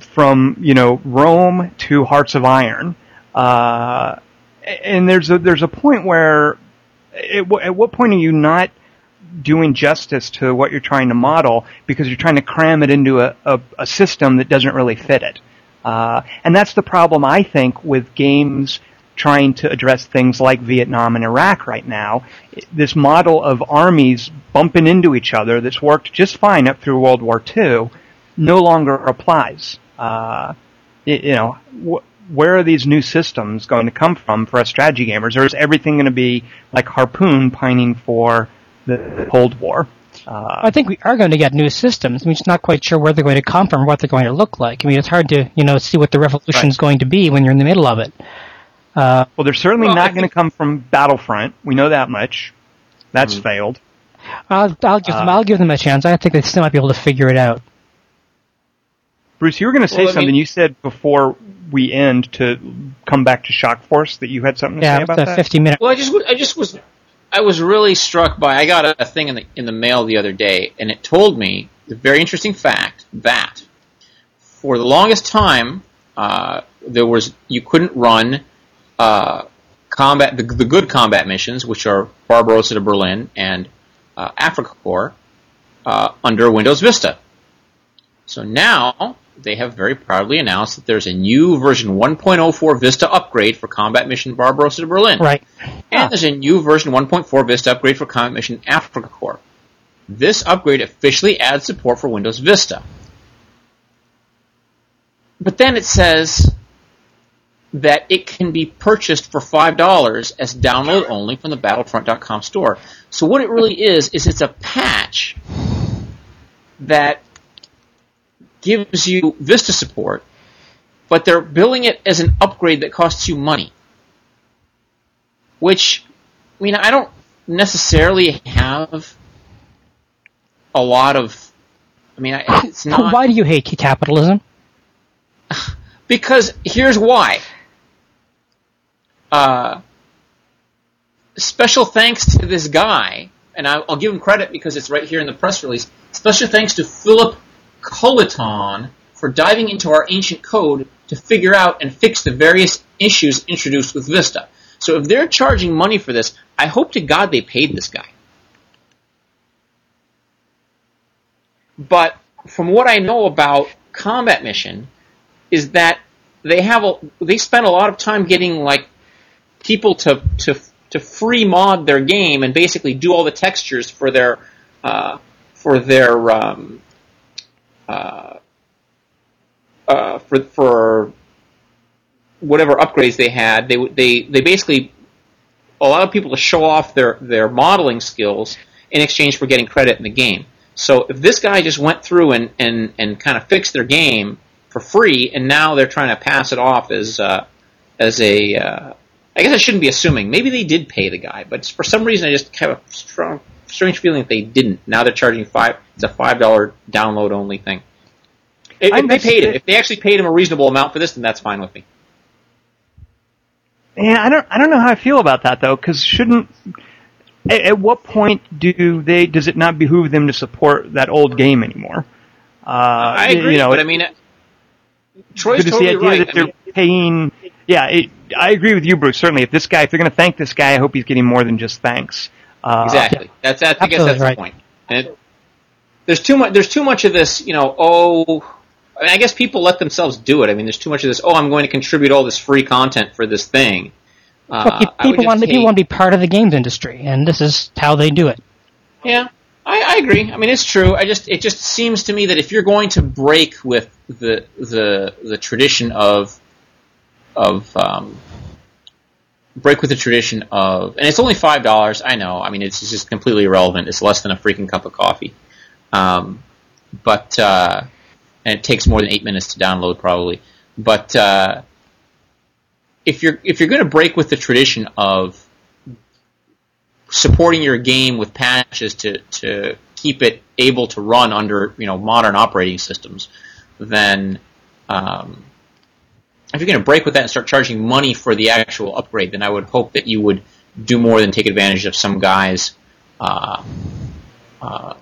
from you know Rome to Hearts of Iron. Uh, and there's a there's a point where at, at what point are you not doing justice to what you're trying to model because you're trying to cram it into a, a, a system that doesn't really fit it. Uh, and that's the problem I think with games trying to address things like Vietnam and Iraq right now. This model of armies bumping into each other that's worked just fine up through World War II no longer applies. Uh, you know, wh- where are these new systems going to come from for us strategy gamers? Or is everything going to be like Harpoon pining for the Cold War? Uh, I think we are going to get new systems. I'm just not quite sure where they're going to come from, or what they're going to look like. I mean, it's hard to you know see what the revolution is right. going to be when you're in the middle of it. Uh, well, they're certainly well, not going to come from Battlefront. We know that much. That's mm-hmm. failed. I'll, I'll give them. Uh, I'll give them a chance. I think they still might be able to figure it out. Bruce, you were going to say well, something. Mean, you said before we end to come back to Shock Force that you had something to yeah, say about that. Yeah, fifty minutes. Well, I just, I just was, I was really struck by. I got a, a thing in the in the mail the other day, and it told me the very interesting fact that for the longest time uh, there was you couldn't run uh, combat the, the, good combat missions, which are Barbarossa to Berlin and uh, Afrika Korps, uh, under Windows Vista. So now they have very proudly announced that there's a new version 1.04 Vista upgrade for combat mission Barbarossa to Berlin. Right. And there's a new version 1.4 Vista upgrade for combat mission Afrika Korps. This upgrade officially adds support for Windows Vista. But then it says that it can be purchased for $5 as download only from the Battlefront.com store. So what it really is, is it's a patch that gives you Vista support, but they're billing it as an upgrade that costs you money. Which, I mean, I don't necessarily have a lot of. I mean, it's not. Why do you hate capitalism? Because here's why. Uh, special thanks to this guy, and I'll, I'll, give him credit because it's right here in the press release. Special thanks to Philip Culleton for diving into our ancient code to figure out and fix the various issues introduced with Vista. So if they're charging money for this, I hope to God they paid this guy. But from what I know about Combat Mission, is that they have a, they spend a lot of time getting like people to to to free mod their game and basically do all the textures for their uh, for their um, uh, uh, for for whatever upgrades they had. They they they basically allow people to show off their their modeling skills in exchange for getting credit in the game. So if this guy just went through and and and kind of fixed their game for free, and now they're trying to pass it off as uh, as a uh, I guess I shouldn't be assuming. Maybe they did pay the guy, but for some reason I just have a strong, strange feeling that they didn't. Now they're charging five. It's a five dollar download only thing. If, if they paid him, if they actually paid him a reasonable amount for this, then that's fine with me. Yeah, I don't. I don't know how I feel about that though, because shouldn't. At, at, what point do they? Does it not behoove them to support that old game anymore? Uh, I agree, you know, but I mean, Troy's totally the idea right. that they're mean, paying yeah, it, I agree with you, Bruce. Certainly, if this guy, if they're going to thank this guy, I hope he's getting more than just thanks. Uh, exactly. That's, that's I guess that's right. the point. And it, there's too much. There's too much of this. You know. Oh, I, mean, I guess people let themselves do it. I mean, there's too much of this. Oh, I'm going to contribute all this free content for this thing. Uh, well, people want people want to be part of the games industry, and this is how they do it. Yeah, I, I, agree. I mean, it's true. I just it just seems to me that if you're going to break with the the the tradition of of um, break with the tradition of, and it's only five dollars. I know. I mean, it's just completely irrelevant. It's less than a freaking cup of coffee. Um, but uh, and it takes more than eight minutes to download probably. But uh, if you're if you're going to break with the tradition of supporting your game with patches to to keep it able to run under you know modern operating systems, then um, if you're going to break with that and start charging money for the actual upgrade, then I would hope that you would do more than take advantage of some guys, uh, uh,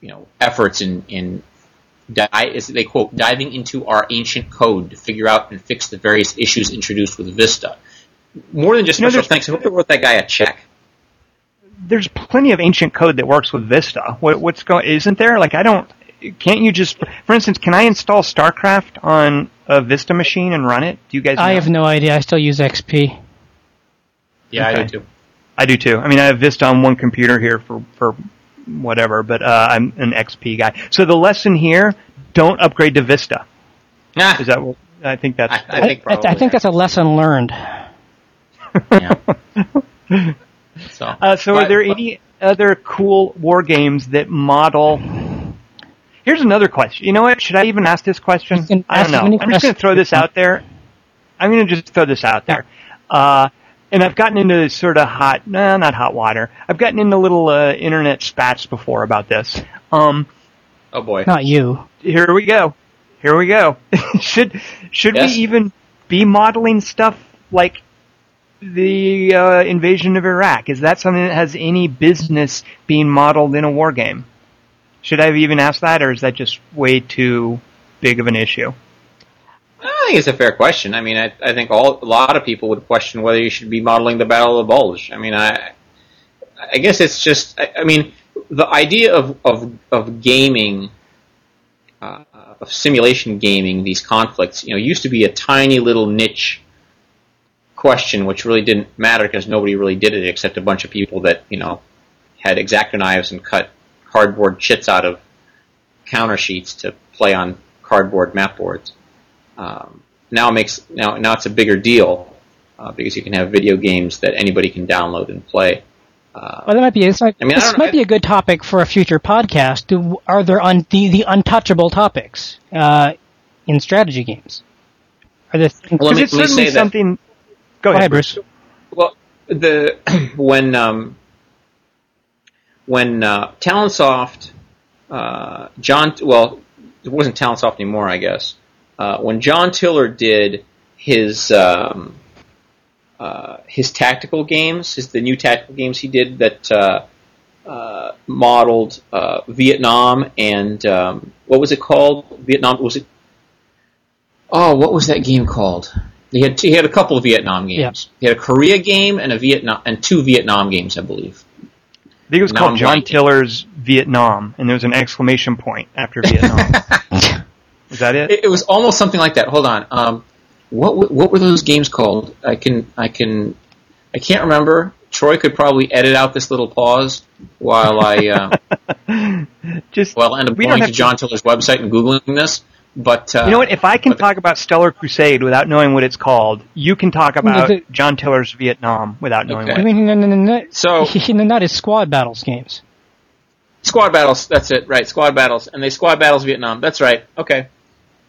you know, efforts in in di- as they quote diving into our ancient code to figure out and fix the various issues introduced with Vista. More than just special you know, thanks. I hope they wrote that guy a check. There's plenty of ancient code that works with Vista. What, what's going? Isn't there? Like I don't. Can't you just, for instance, can I install StarCraft on a Vista machine and run it? Do you guys? Know? I have no idea. I still use XP. Yeah, I do too. I do too. I mean, I have Vista on one computer here for for whatever, but uh, I'm an XP guy. So the lesson here: don't upgrade to Vista. Ah, Is that? what I think that's. I, I think I, I probably. think that's a lesson learned. Yeah. so, Uh, so, are there but- any other cool war games that model? Here's another question. You know what? Should I even ask this question? You I don't know. I'm just going to throw this out there. I'm going to just throw this out there. Uh, and I've gotten into sort of hot, no, not hot water. I've gotten into little uh, internet spats before about this. Um, oh boy. Not you. here we go. Here we go. should should Yes. we even be modeling stuff like the uh, invasion of Iraq? Is that something that has any business being modeled in a war game? Should I have even asked that, or is that just way too big of an issue? I think it's a fair question. I mean, I, I think all a lot of people would question whether you should be modeling the Battle of the Bulge. I mean, I I guess it's just. I, I mean, the idea of of of gaming, uh, of simulation gaming, these conflicts, you know, used to be a tiny little niche question, which really didn't matter because nobody really did it except a bunch of people that you know had exacto knives and cut cardboard chits out of counter sheets to play on cardboard map boards. Um, now it makes now now it's a bigger deal uh, because you can have video games that anybody can download and play. Uh, Well, that might be. This might, I mean, this don't- might be a good topic for a future podcast. Do, are there un, the, the untouchable topics uh, in strategy games? Are there things, Well, Because me- it's certainly say that- something. Go, Go ahead, Bruce. Well, the when um, when uh, Talonsoft, uh, John, well, it wasn't Talonsoft anymore, I guess. Uh, when John Tiller did his um, uh, his tactical games, his the new tactical games he did that uh, uh, modeled uh, Vietnam and um, what was it called? Vietnam was it? Oh, what was that game called? He had he had a couple of Vietnam games. He had a Korea game and a Vietnam and two Vietnam games, I believe. I think it was called John blanking. Tiller's Vietnam, and there was an exclamation point after Vietnam. Is that it? It, it was almost something like that. Hold on. Um, what what were those games called? I can I can I can't remember. Troy could probably edit out this little pause while I uh, Just well end up we going to John Tiller's website and googling this. But uh, You know what? If I can but- talk about Stellar Crusade without knowing what it's called, you can talk about the- John Tiller's Vietnam without knowing Okay. I what. mean, no, no, no, no. So- not his squad battles games. Squad battles. That's it. Right. Squad battles, and they squad battles Vietnam. That's right. Okay.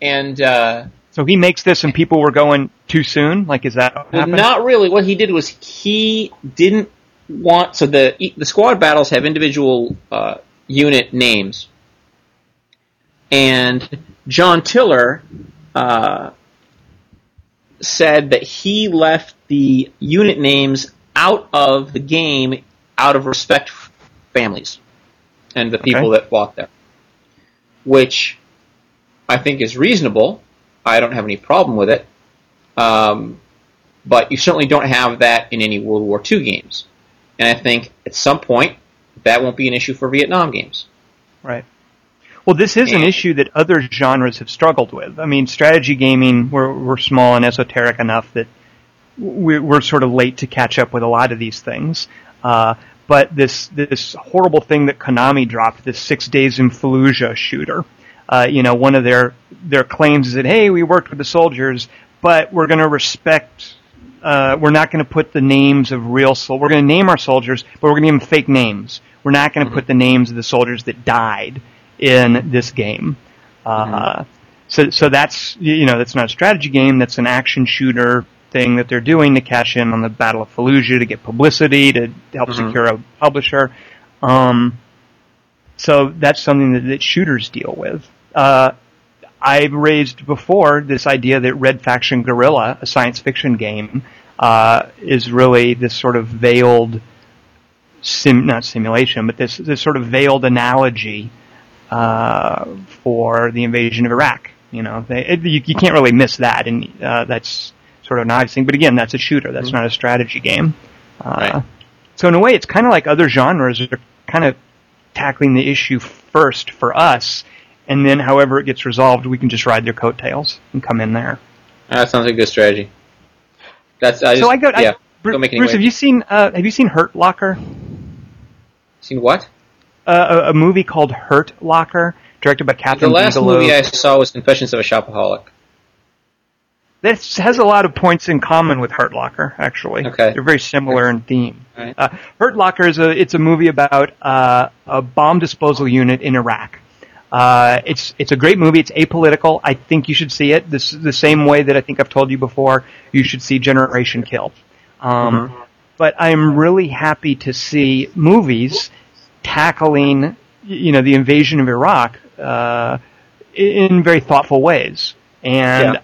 And uh, So he makes this, and people were going too soon. Like, is that what Well, not really. What he did was he didn't want so the the squad battles have individual uh, unit names, and John Tiller uh, said that he left the unit names out of the game out of respect for families and the people Okay. that fought there, which I think is reasonable. I don't have any problem with it. Um, but you certainly don't have that in any World War II games. And I think at some point that won't be an issue for Vietnam games. Right. Well, this is an issue that other genres have struggled with. I mean, strategy gaming, we're, we're small and esoteric enough that we're, we're sort of late to catch up with a lot of these things. Uh, but this this horrible thing that Konami dropped, this Six Days in Fallujah shooter, uh, you know, one of their their claims is that hey, we worked with the soldiers, but we're going to respect. Uh, we're not going to put the names of real sol. We're going to name our soldiers, but we're going to give them fake names. We're not going to put the names of the soldiers that died in this game. Uh, So, so that's you know that's not a strategy game. That's an action shooter thing that they're doing to cash in on the Battle of Fallujah to get publicity to help Mhm. secure a publisher. Um, so that's something that, that shooters deal with. Uh, I've raised before this idea that Red Faction Guerrilla, a science fiction game, uh, is really this sort of veiled sim, not simulation, but this this sort of veiled analogy uh, for the invasion of Iraq. You know, they, it, you, you can't really miss that, and uh, that's sort of an obvious thing. But again, that's a shooter. That's not a strategy game. Uh, Right. So in a way, it's kind of like other genres are kind of tackling the issue first for us, and then however it gets resolved, we can just ride their coattails and come in there. That sounds like a good strategy. That's I just, so I go. yeah. I, Bruce, Don't make any Bruce have you seen uh, Have you seen Hurt Locker? Seen what? Uh, a, a movie called Hurt Locker, directed by The Kathryn last Bigelow. movie I saw was Confessions of a Shopaholic. This has a lot of points in common with Hurt Locker. Actually, Okay. they're very similar in theme. Alright. Uh, Hurt Locker is a it's a movie about uh, a bomb disposal unit in Iraq. Uh, it's it's a great movie. It's apolitical. I think you should see it. This the same way that I think I've told you before. You should see Generation Kill. Um, Mm-hmm. But I'm really happy to see movies tackling you know the invasion of Iraq uh, in very thoughtful ways. And Yeah.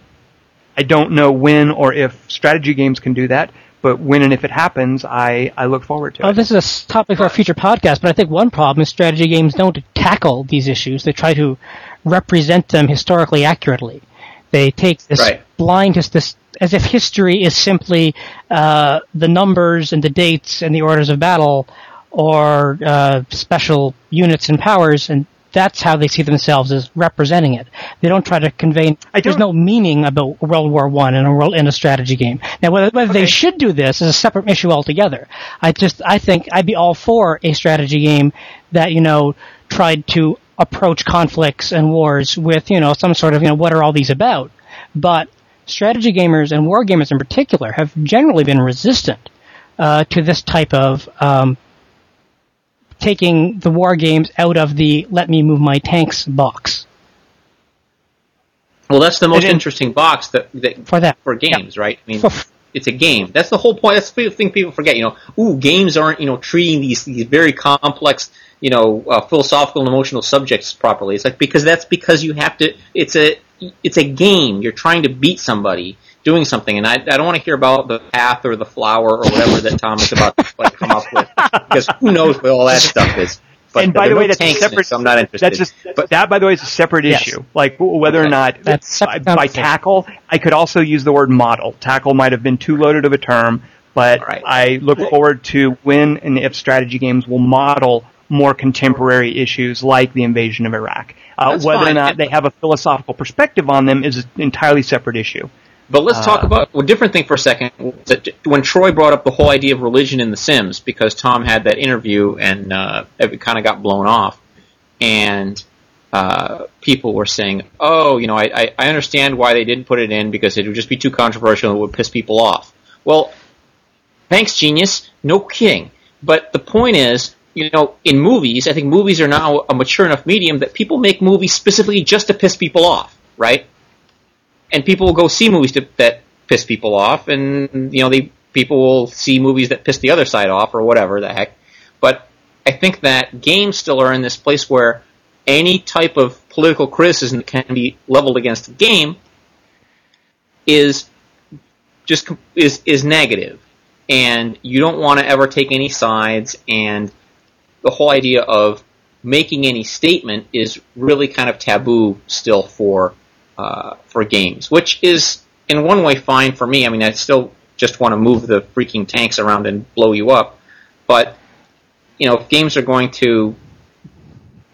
I don't know when or if strategy games can do that, but when and if it happens, I, I look forward to Oh, it. this is a topic for a future podcast, but I think one problem is strategy games don't tackle these issues. They try to represent them historically accurately. They take this Right. blind, his- this as if history is simply uh, the numbers and the dates and the orders of battle, or uh, special units and powers, and that's how they see themselves as representing it. They don't try to convey. I There's no meaning about World War One in a world in a strategy game. Now, whether, whether they should do this is a separate issue altogether. I just I think I'd be all for a strategy game that you know tried to approach conflicts and wars with you know some sort of you know what are all these about, but strategy gamers and war gamers in particular have generally been resistant uh, to this type of um, taking the war games out of the let me move my tanks box Well, that's the most then- interesting box that, that for that. for games, right? I mean, For- it's a game. That's the whole point. That's the thing people forget. You know, ooh, games aren't you know treating these these very complex, you know, uh, philosophical and emotional subjects properly. It's like because that's because you have to. It's a it's a game. You're trying to beat somebody doing something, and I, I don't want to hear about the path or the flower or whatever that Tom is about to like come up with because who knows what all that stuff is. But and by the way, no that's a tanks it, separate. so I'm not interested. That's just but that, by the way, is a separate Yes. issue. Like w- whether or not That's by, by tackle, I could also use the word model. Tackle might have been too loaded of a term, but All right. I look forward to when and if strategy games will model more contemporary issues like the invasion of Iraq. Uh, That's whether or not they have a philosophical perspective on them is an entirely separate issue. But let's talk Uh, about a different thing for a second. That when Troy brought up the whole idea of religion in The Sims, because Tom had that interview and uh, it kind of got blown off, and uh, people were saying, "Oh, you know, I, I, I understand why they didn't put it in because it would just be too controversial and it would piss people off." Well, thanks, genius. No kidding. But the point is, you know, in movies, I think movies are now a mature enough medium that people make movies specifically just to piss people off, right? And people will go see movies to, that piss people off, and you know, they people will see movies that piss the other side off, or whatever the heck. But I think that games still are in this place where any type of political criticism that can be leveled against a game is just is is negative, and you don't want to ever take any sides. And the whole idea of making any statement is really kind of taboo still for uh, for games, which is in one way fine for me. I mean, I still just want to move the freaking tanks around and blow you up, but you know, if games are going to,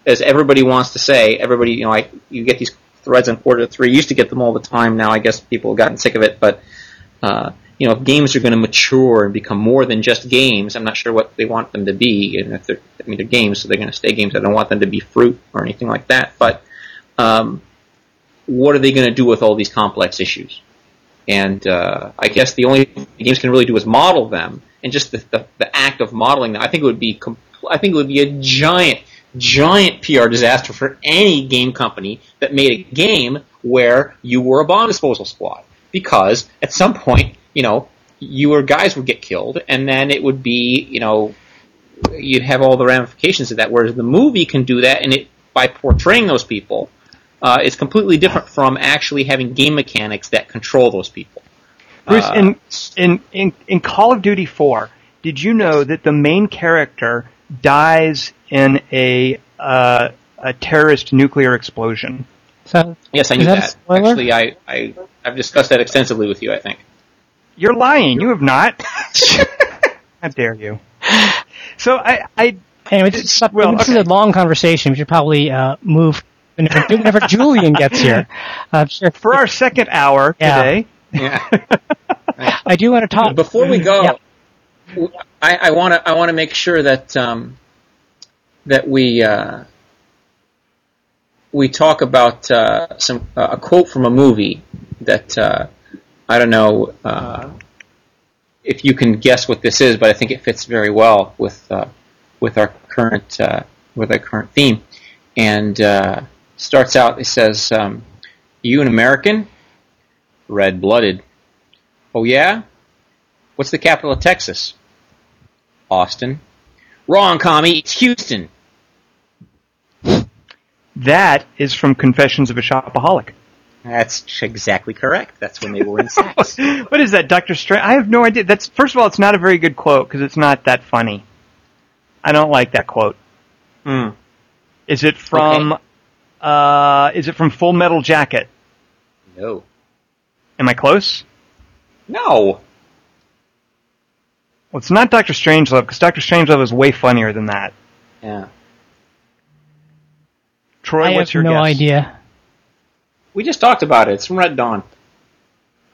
as everybody wants to say, everybody, you know, I you get these threads on quarter three. Used to get them all the time. Now I guess people have gotten sick of it, but. Uh, you know, if games are going to mature and become more than just games, I'm not sure what they want them to be. And if they're, I mean, they're games, so they're going to stay games. I don't want them to be fruit or anything like that. But um, what are they going to do with all these complex issues? And uh, I guess the only thing games can really do is model them, and just the, the, the act of modeling them. I think it would be com- I think it would be a giant, giant PR disaster for any game company that made a game where you were a bomb disposal squad, because at some point, you know, your guys would get killed, and then it would be, you know, you'd have all the ramifications of that. Whereas the movie can do that, and it by portraying those people, uh, it's completely different from actually having game mechanics that control those people. Bruce, Uh, in, in in in Call of Duty 4, did you know that the main character dies in a uh, a terrorist nuclear explosion? So Yes, I Is knew that a that. Actually, I, I I've discussed that extensively with you. I think. You're lying. You have not. How dare you? So I, I Anyway, this, is- Well, this okay. is a long conversation. We should probably uh, move whenever, whenever Julian gets here. I'm sure For our second hour Yeah. today, Yeah. I do want to talk. Before we go, Yeah. w- I want to I want to make sure that um, that we uh, we talk about uh, some uh, a quote from a movie that uh, I don't know uh, if you can guess what this is, but I think it fits very well with uh, with our current uh, with our current theme, and uh, starts out. It says, um, "You an American, red blooded." Oh yeah. What's the capital of Texas? Austin. Wrong, commie. It's Houston. that is from Confessions of a Shopaholic. That's exactly correct. That's when they were in sex. what is that, Doctor Strange? I have no idea. That's first of all, it's not a very good quote because it's not that funny. I don't like that quote. Hmm. Is it from? Uh, is it from Full Metal Jacket? No. Am I close? No. Well, it's not Doctor Strangelove because Doctor Strangelove is way funnier than that. Yeah. Troy, I what's have your no guess? idea. We just talked about it. It's from Red Dawn.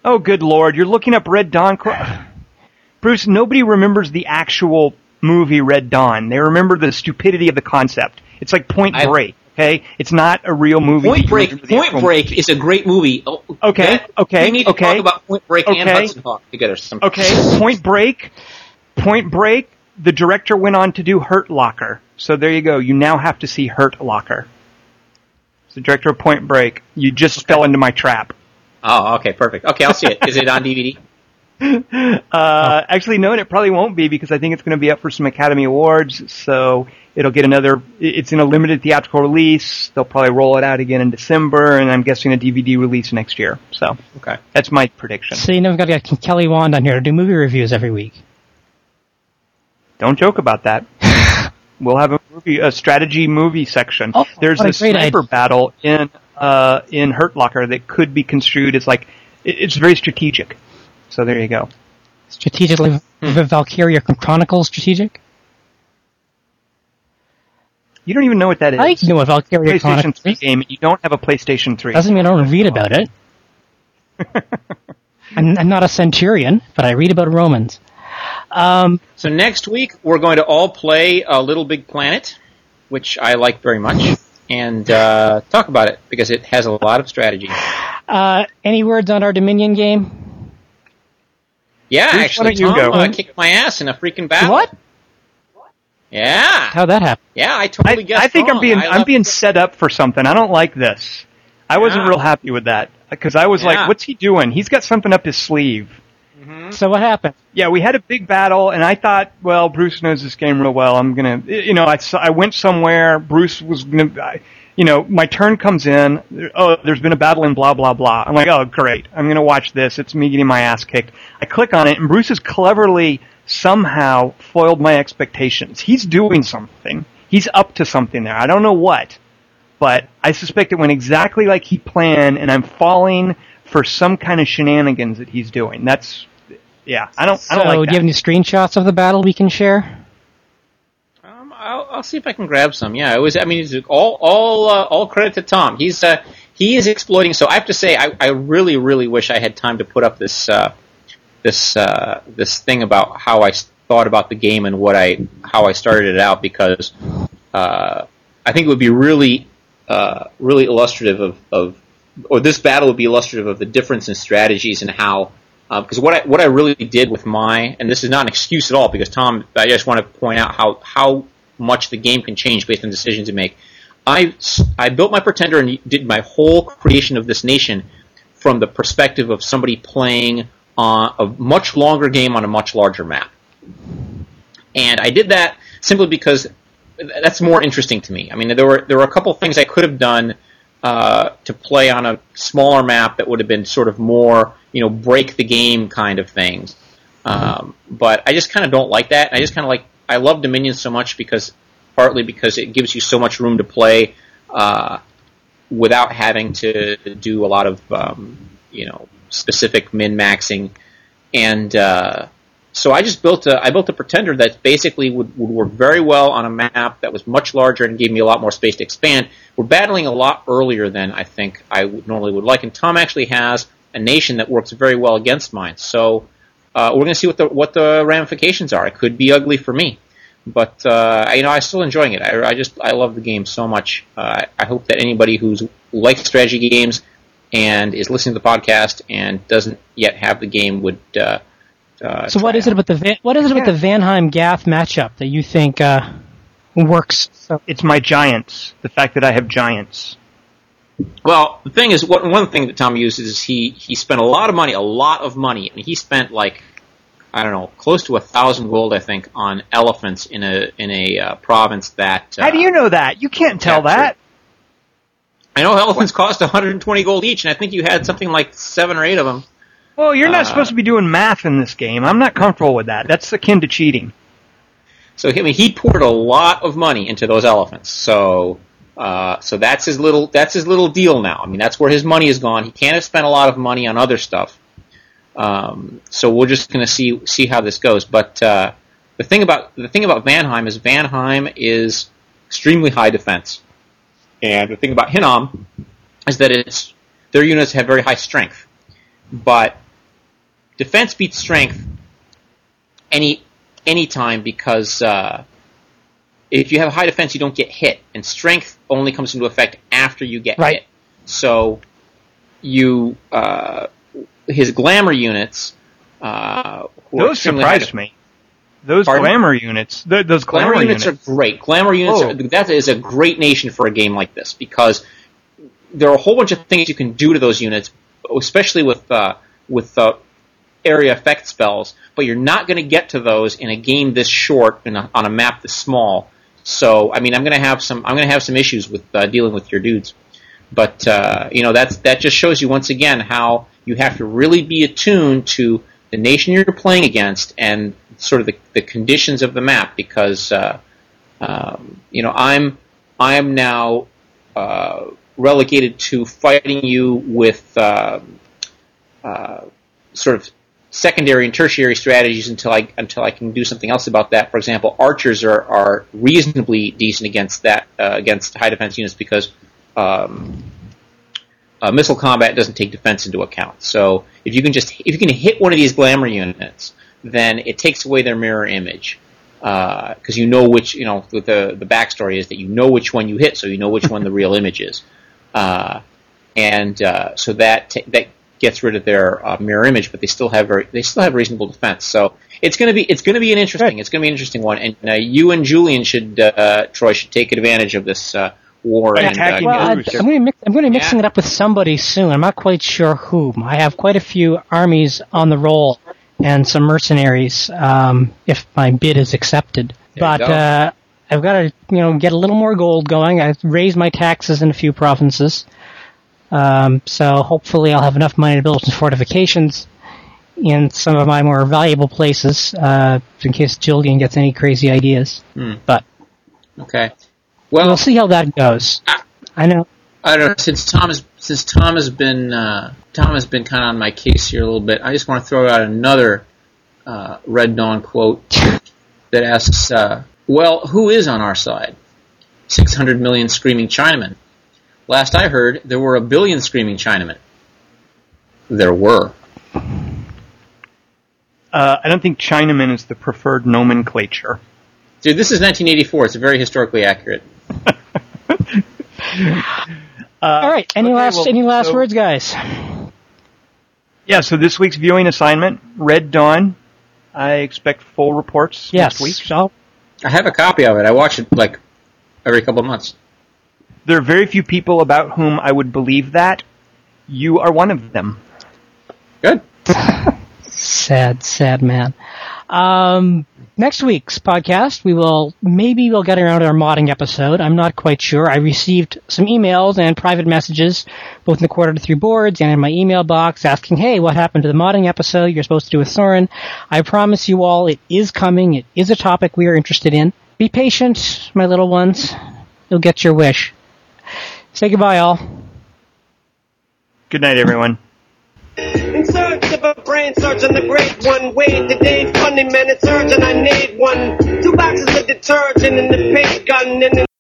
Oh, good lord! You're looking up Red Dawn. Bruce, nobody remembers the actual movie Red Dawn. They remember the stupidity of the concept. It's like Point I- Break. Okay, it's not a real movie. Point Break. Point Break is a great movie. Oh, Okay, that- okay, We need to okay. talk about Point Break and Okay. Hudson Hawk together. Some Okay, Point Break. Point Break. The director went on to do Hurt Locker. So there you go. You now have to see Hurt Locker. It's the director of Point Break. You just fell into my trap. Oh, okay, perfect. Okay, I'll see it. Is it on DVD? Uh, actually, no, and it probably won't be because I think it's going to be up for some Academy Awards. So it'll get another. It's in a limited theatrical release. They'll probably roll it out again in December, and I'm guessing a DVD release next year. So Okay. that's my prediction. So you know we've got to get Kelly Wand on here to do movie reviews every week. Don't joke about that. we'll have a movie, a strategy movie section. Oh, There's a a sniper idea. battle in uh, in Hurt Locker that could be construed as like it's very strategic. So there you go. Strategically, Valkyria Chronicles strategic. You don't even know what that is. I know what Valkyria PlayStation Chronicles 3 is. game. You don't have a PlayStation 3. Doesn't mean I don't read about it. I'm, I'm not a centurion, but I read about Romans. Um, So next week we're going to all play a Little Big Planet, which I like very much, and uh, talk about it because it has a lot of strategy. uh, any words on our Dominion game? Yeah, Bruce, why actually, don't you Tom go? uh, kicked my ass in a freaking battle. What? Yeah, How'd that happen? yeah, I I, totally guessed I think I'm being I I'm left- being set up for something. I don't like this. I wasn't real happy with that because I was Yeah. like, "What's he doing? He's got something up his sleeve." Mm-hmm. So what happened? Yeah, we had a big battle, and I thought, well, Bruce knows this game real well. I'm gonna, you know, I, I went somewhere. Bruce was gonna, I, you know, my turn comes in. Oh, there's been a battle in blah blah blah. I'm like, oh, great. I'm gonna watch this. It's me getting my ass kicked. I click on it, and Bruce has cleverly somehow foiled my expectations. He's doing something. He's up to something there. I don't know what, but I suspect it went exactly like he planned, and I'm falling for some kind of shenanigans that he's doing. That's yeah, I don't. I don't so, like do you have any screenshots of the battle we can share? Um, I'll, I'll see if I can grab some. Yeah, it was. I mean, it's all all uh, all credit to Tom. He's uh, he is exploiting. So I have to say, I, I really really wish I had time to put up this uh, this uh, this thing about how I thought about the game and what I how I started it out because uh, I think it would be really uh, really illustrative of, of or this battle would be illustrative of the difference in strategies and how because what I what I really did with my and this is not an excuse at all because Tom I just want to point out how how much the game can change based on decisions you make. I, I built my pretender and did my whole creation of this nation from the perspective of somebody playing on a much longer game on a much larger map. And I did that simply because that's more interesting to me. I mean, there were there were a couple things I could have done uh, to play on a smaller map that would have been sort of more, you know, break the game kind of things. Um, but I just kind of don't like that. I just kind of like I love Dominion so much because partly because it gives you so much room to play uh, without having to do a lot of um, you know specific min maxing and uh, so I just built a I built a pretender that basically would, would work very well on a map that was much larger and gave me a lot more space to expand. We're battling a lot earlier than I think I would normally would like, and Tom actually has a nation that works very well against mine. So uh, we're going to see what the what the ramifications are. It could be ugly for me, but uh, you know I'm still enjoying it. I, I just I love the game so much. Uh, I hope that anybody who's who likes strategy games and is listening to the podcast and doesn't yet have the game would. Uh, uh, so what is it about the Van, what is it about the Vanheim Gath matchup that you think uh, works? So It's my giants. The fact that I have giants. Well, the thing is, what, one thing that Tom uses is he he spent a lot of money, a lot of money, and he spent like I don't know, close to a thousand gold, I think, on elephants in a in a uh, province that. Uh, How do you know that? You can't tell that. I know elephants cost 120 gold each, and I think you had something like seven or eight of them. Well, you're not Uh, supposed to be doing math in this game. I'm not comfortable with that. That's akin to cheating. So I mean, he poured a lot of money into those elephants. So uh, so that's his little that's his little deal now. I mean, that's where his money has gone. He can't have spent a lot of money on other stuff. Um, so we're just going to see see how this goes. But uh, the thing about the thing about Vanheim is Vanheim is extremely high defense, and the thing about Hinnom is that it's their units have very high strength, but defense beats strength any any time because uh, if you have high defense, you don't get hit, and strength only comes into effect after you get Right. hit. So you uh, his glamour units. Uh, Those high surprised me. Those Pardon? glamour units. th- those glamour, Glamour units, are great. Glamour units Oh. are, that is a great nation for a game like this because there are a whole bunch of things you can do to those units, especially with uh, with uh, area effect spells. But you're not going to get to those in a game this short in a, on a map this small. So I mean, I'm going to have some I'm going to have some issues with uh, dealing with your dudes. But uh, you know that's that just shows you once again how you have to really be attuned to the nation you're playing against and sort of the, the conditions of the map because uh, um, you know I'm I am now uh, relegated to fighting you with um uh, sort of secondary and tertiary strategies until I until I can do something else about that. For example, archers are, are reasonably decent against that uh, against high defense units because um, uh, missile combat doesn't take defense into account. So if you can just if you can hit one of these glamour units, then it takes away their mirror image because you know which you know the the backstory is that you know which one you hit, so you know which one the real image is, uh, and uh, so that ta that gets rid of their uh, mirror image, but they still have very they still have reasonable defense. So it's gonna be it's gonna be an interesting it's gonna be an interesting one, and uh, you and Julian should uh, Troy should take advantage of this uh, war and uh, Well, I, Bruce. I'm going to mix, I'm going to be mixing Yeah. it up with somebody soon. I'm not quite sure whom. I have quite a few armies on the roll and some mercenaries um, if my bid is accepted. There but uh, I've got to you know get a little more gold going. I've raised my taxes in a few provinces, um, so hopefully I'll have enough money to build some fortifications in some of my more valuable places uh, in case Julian gets any crazy ideas. Hmm. But okay. We'll Well, see how that goes. I know. I don't know. Since Tom has since Tom has been uh, Tom has been kind of on my case here a little bit. I just want to throw out another uh, Red Dawn quote that asks, uh, "Well, who is on our side? Six hundred million screaming Chinamen. Last I heard, there were a billion screaming Chinamen. There were. Uh, I don't think Chinaman is the preferred nomenclature. Dude, this is 1984. It's very historically accurate. All right. Any okay, last well, any last so- words, guys? Yeah, so this week's viewing assignment, Red Dawn. I expect full reports Yes. next week. I'll- I have a copy of it. I watch it like every couple of months. There are very few people about whom I would believe that. You are one of them. Good. sad, sad man. Um, next week's podcast, we will maybe we'll get around to our modding episode. I'm not quite sure. I received some emails and private messages, both in the quarter to three boards and in my email box, asking, "Hey, what happened to the modding episode you're supposed to do with Soren?" I promise you all, it is coming. It is a topic we are interested in. Be patient, my little ones. You'll get your wish. Say goodbye, all. Good night, everyone. Search of a brain search on the great one. Way today's funny man, it's urgent. I need one. Two boxes of detergent and the paint gun and.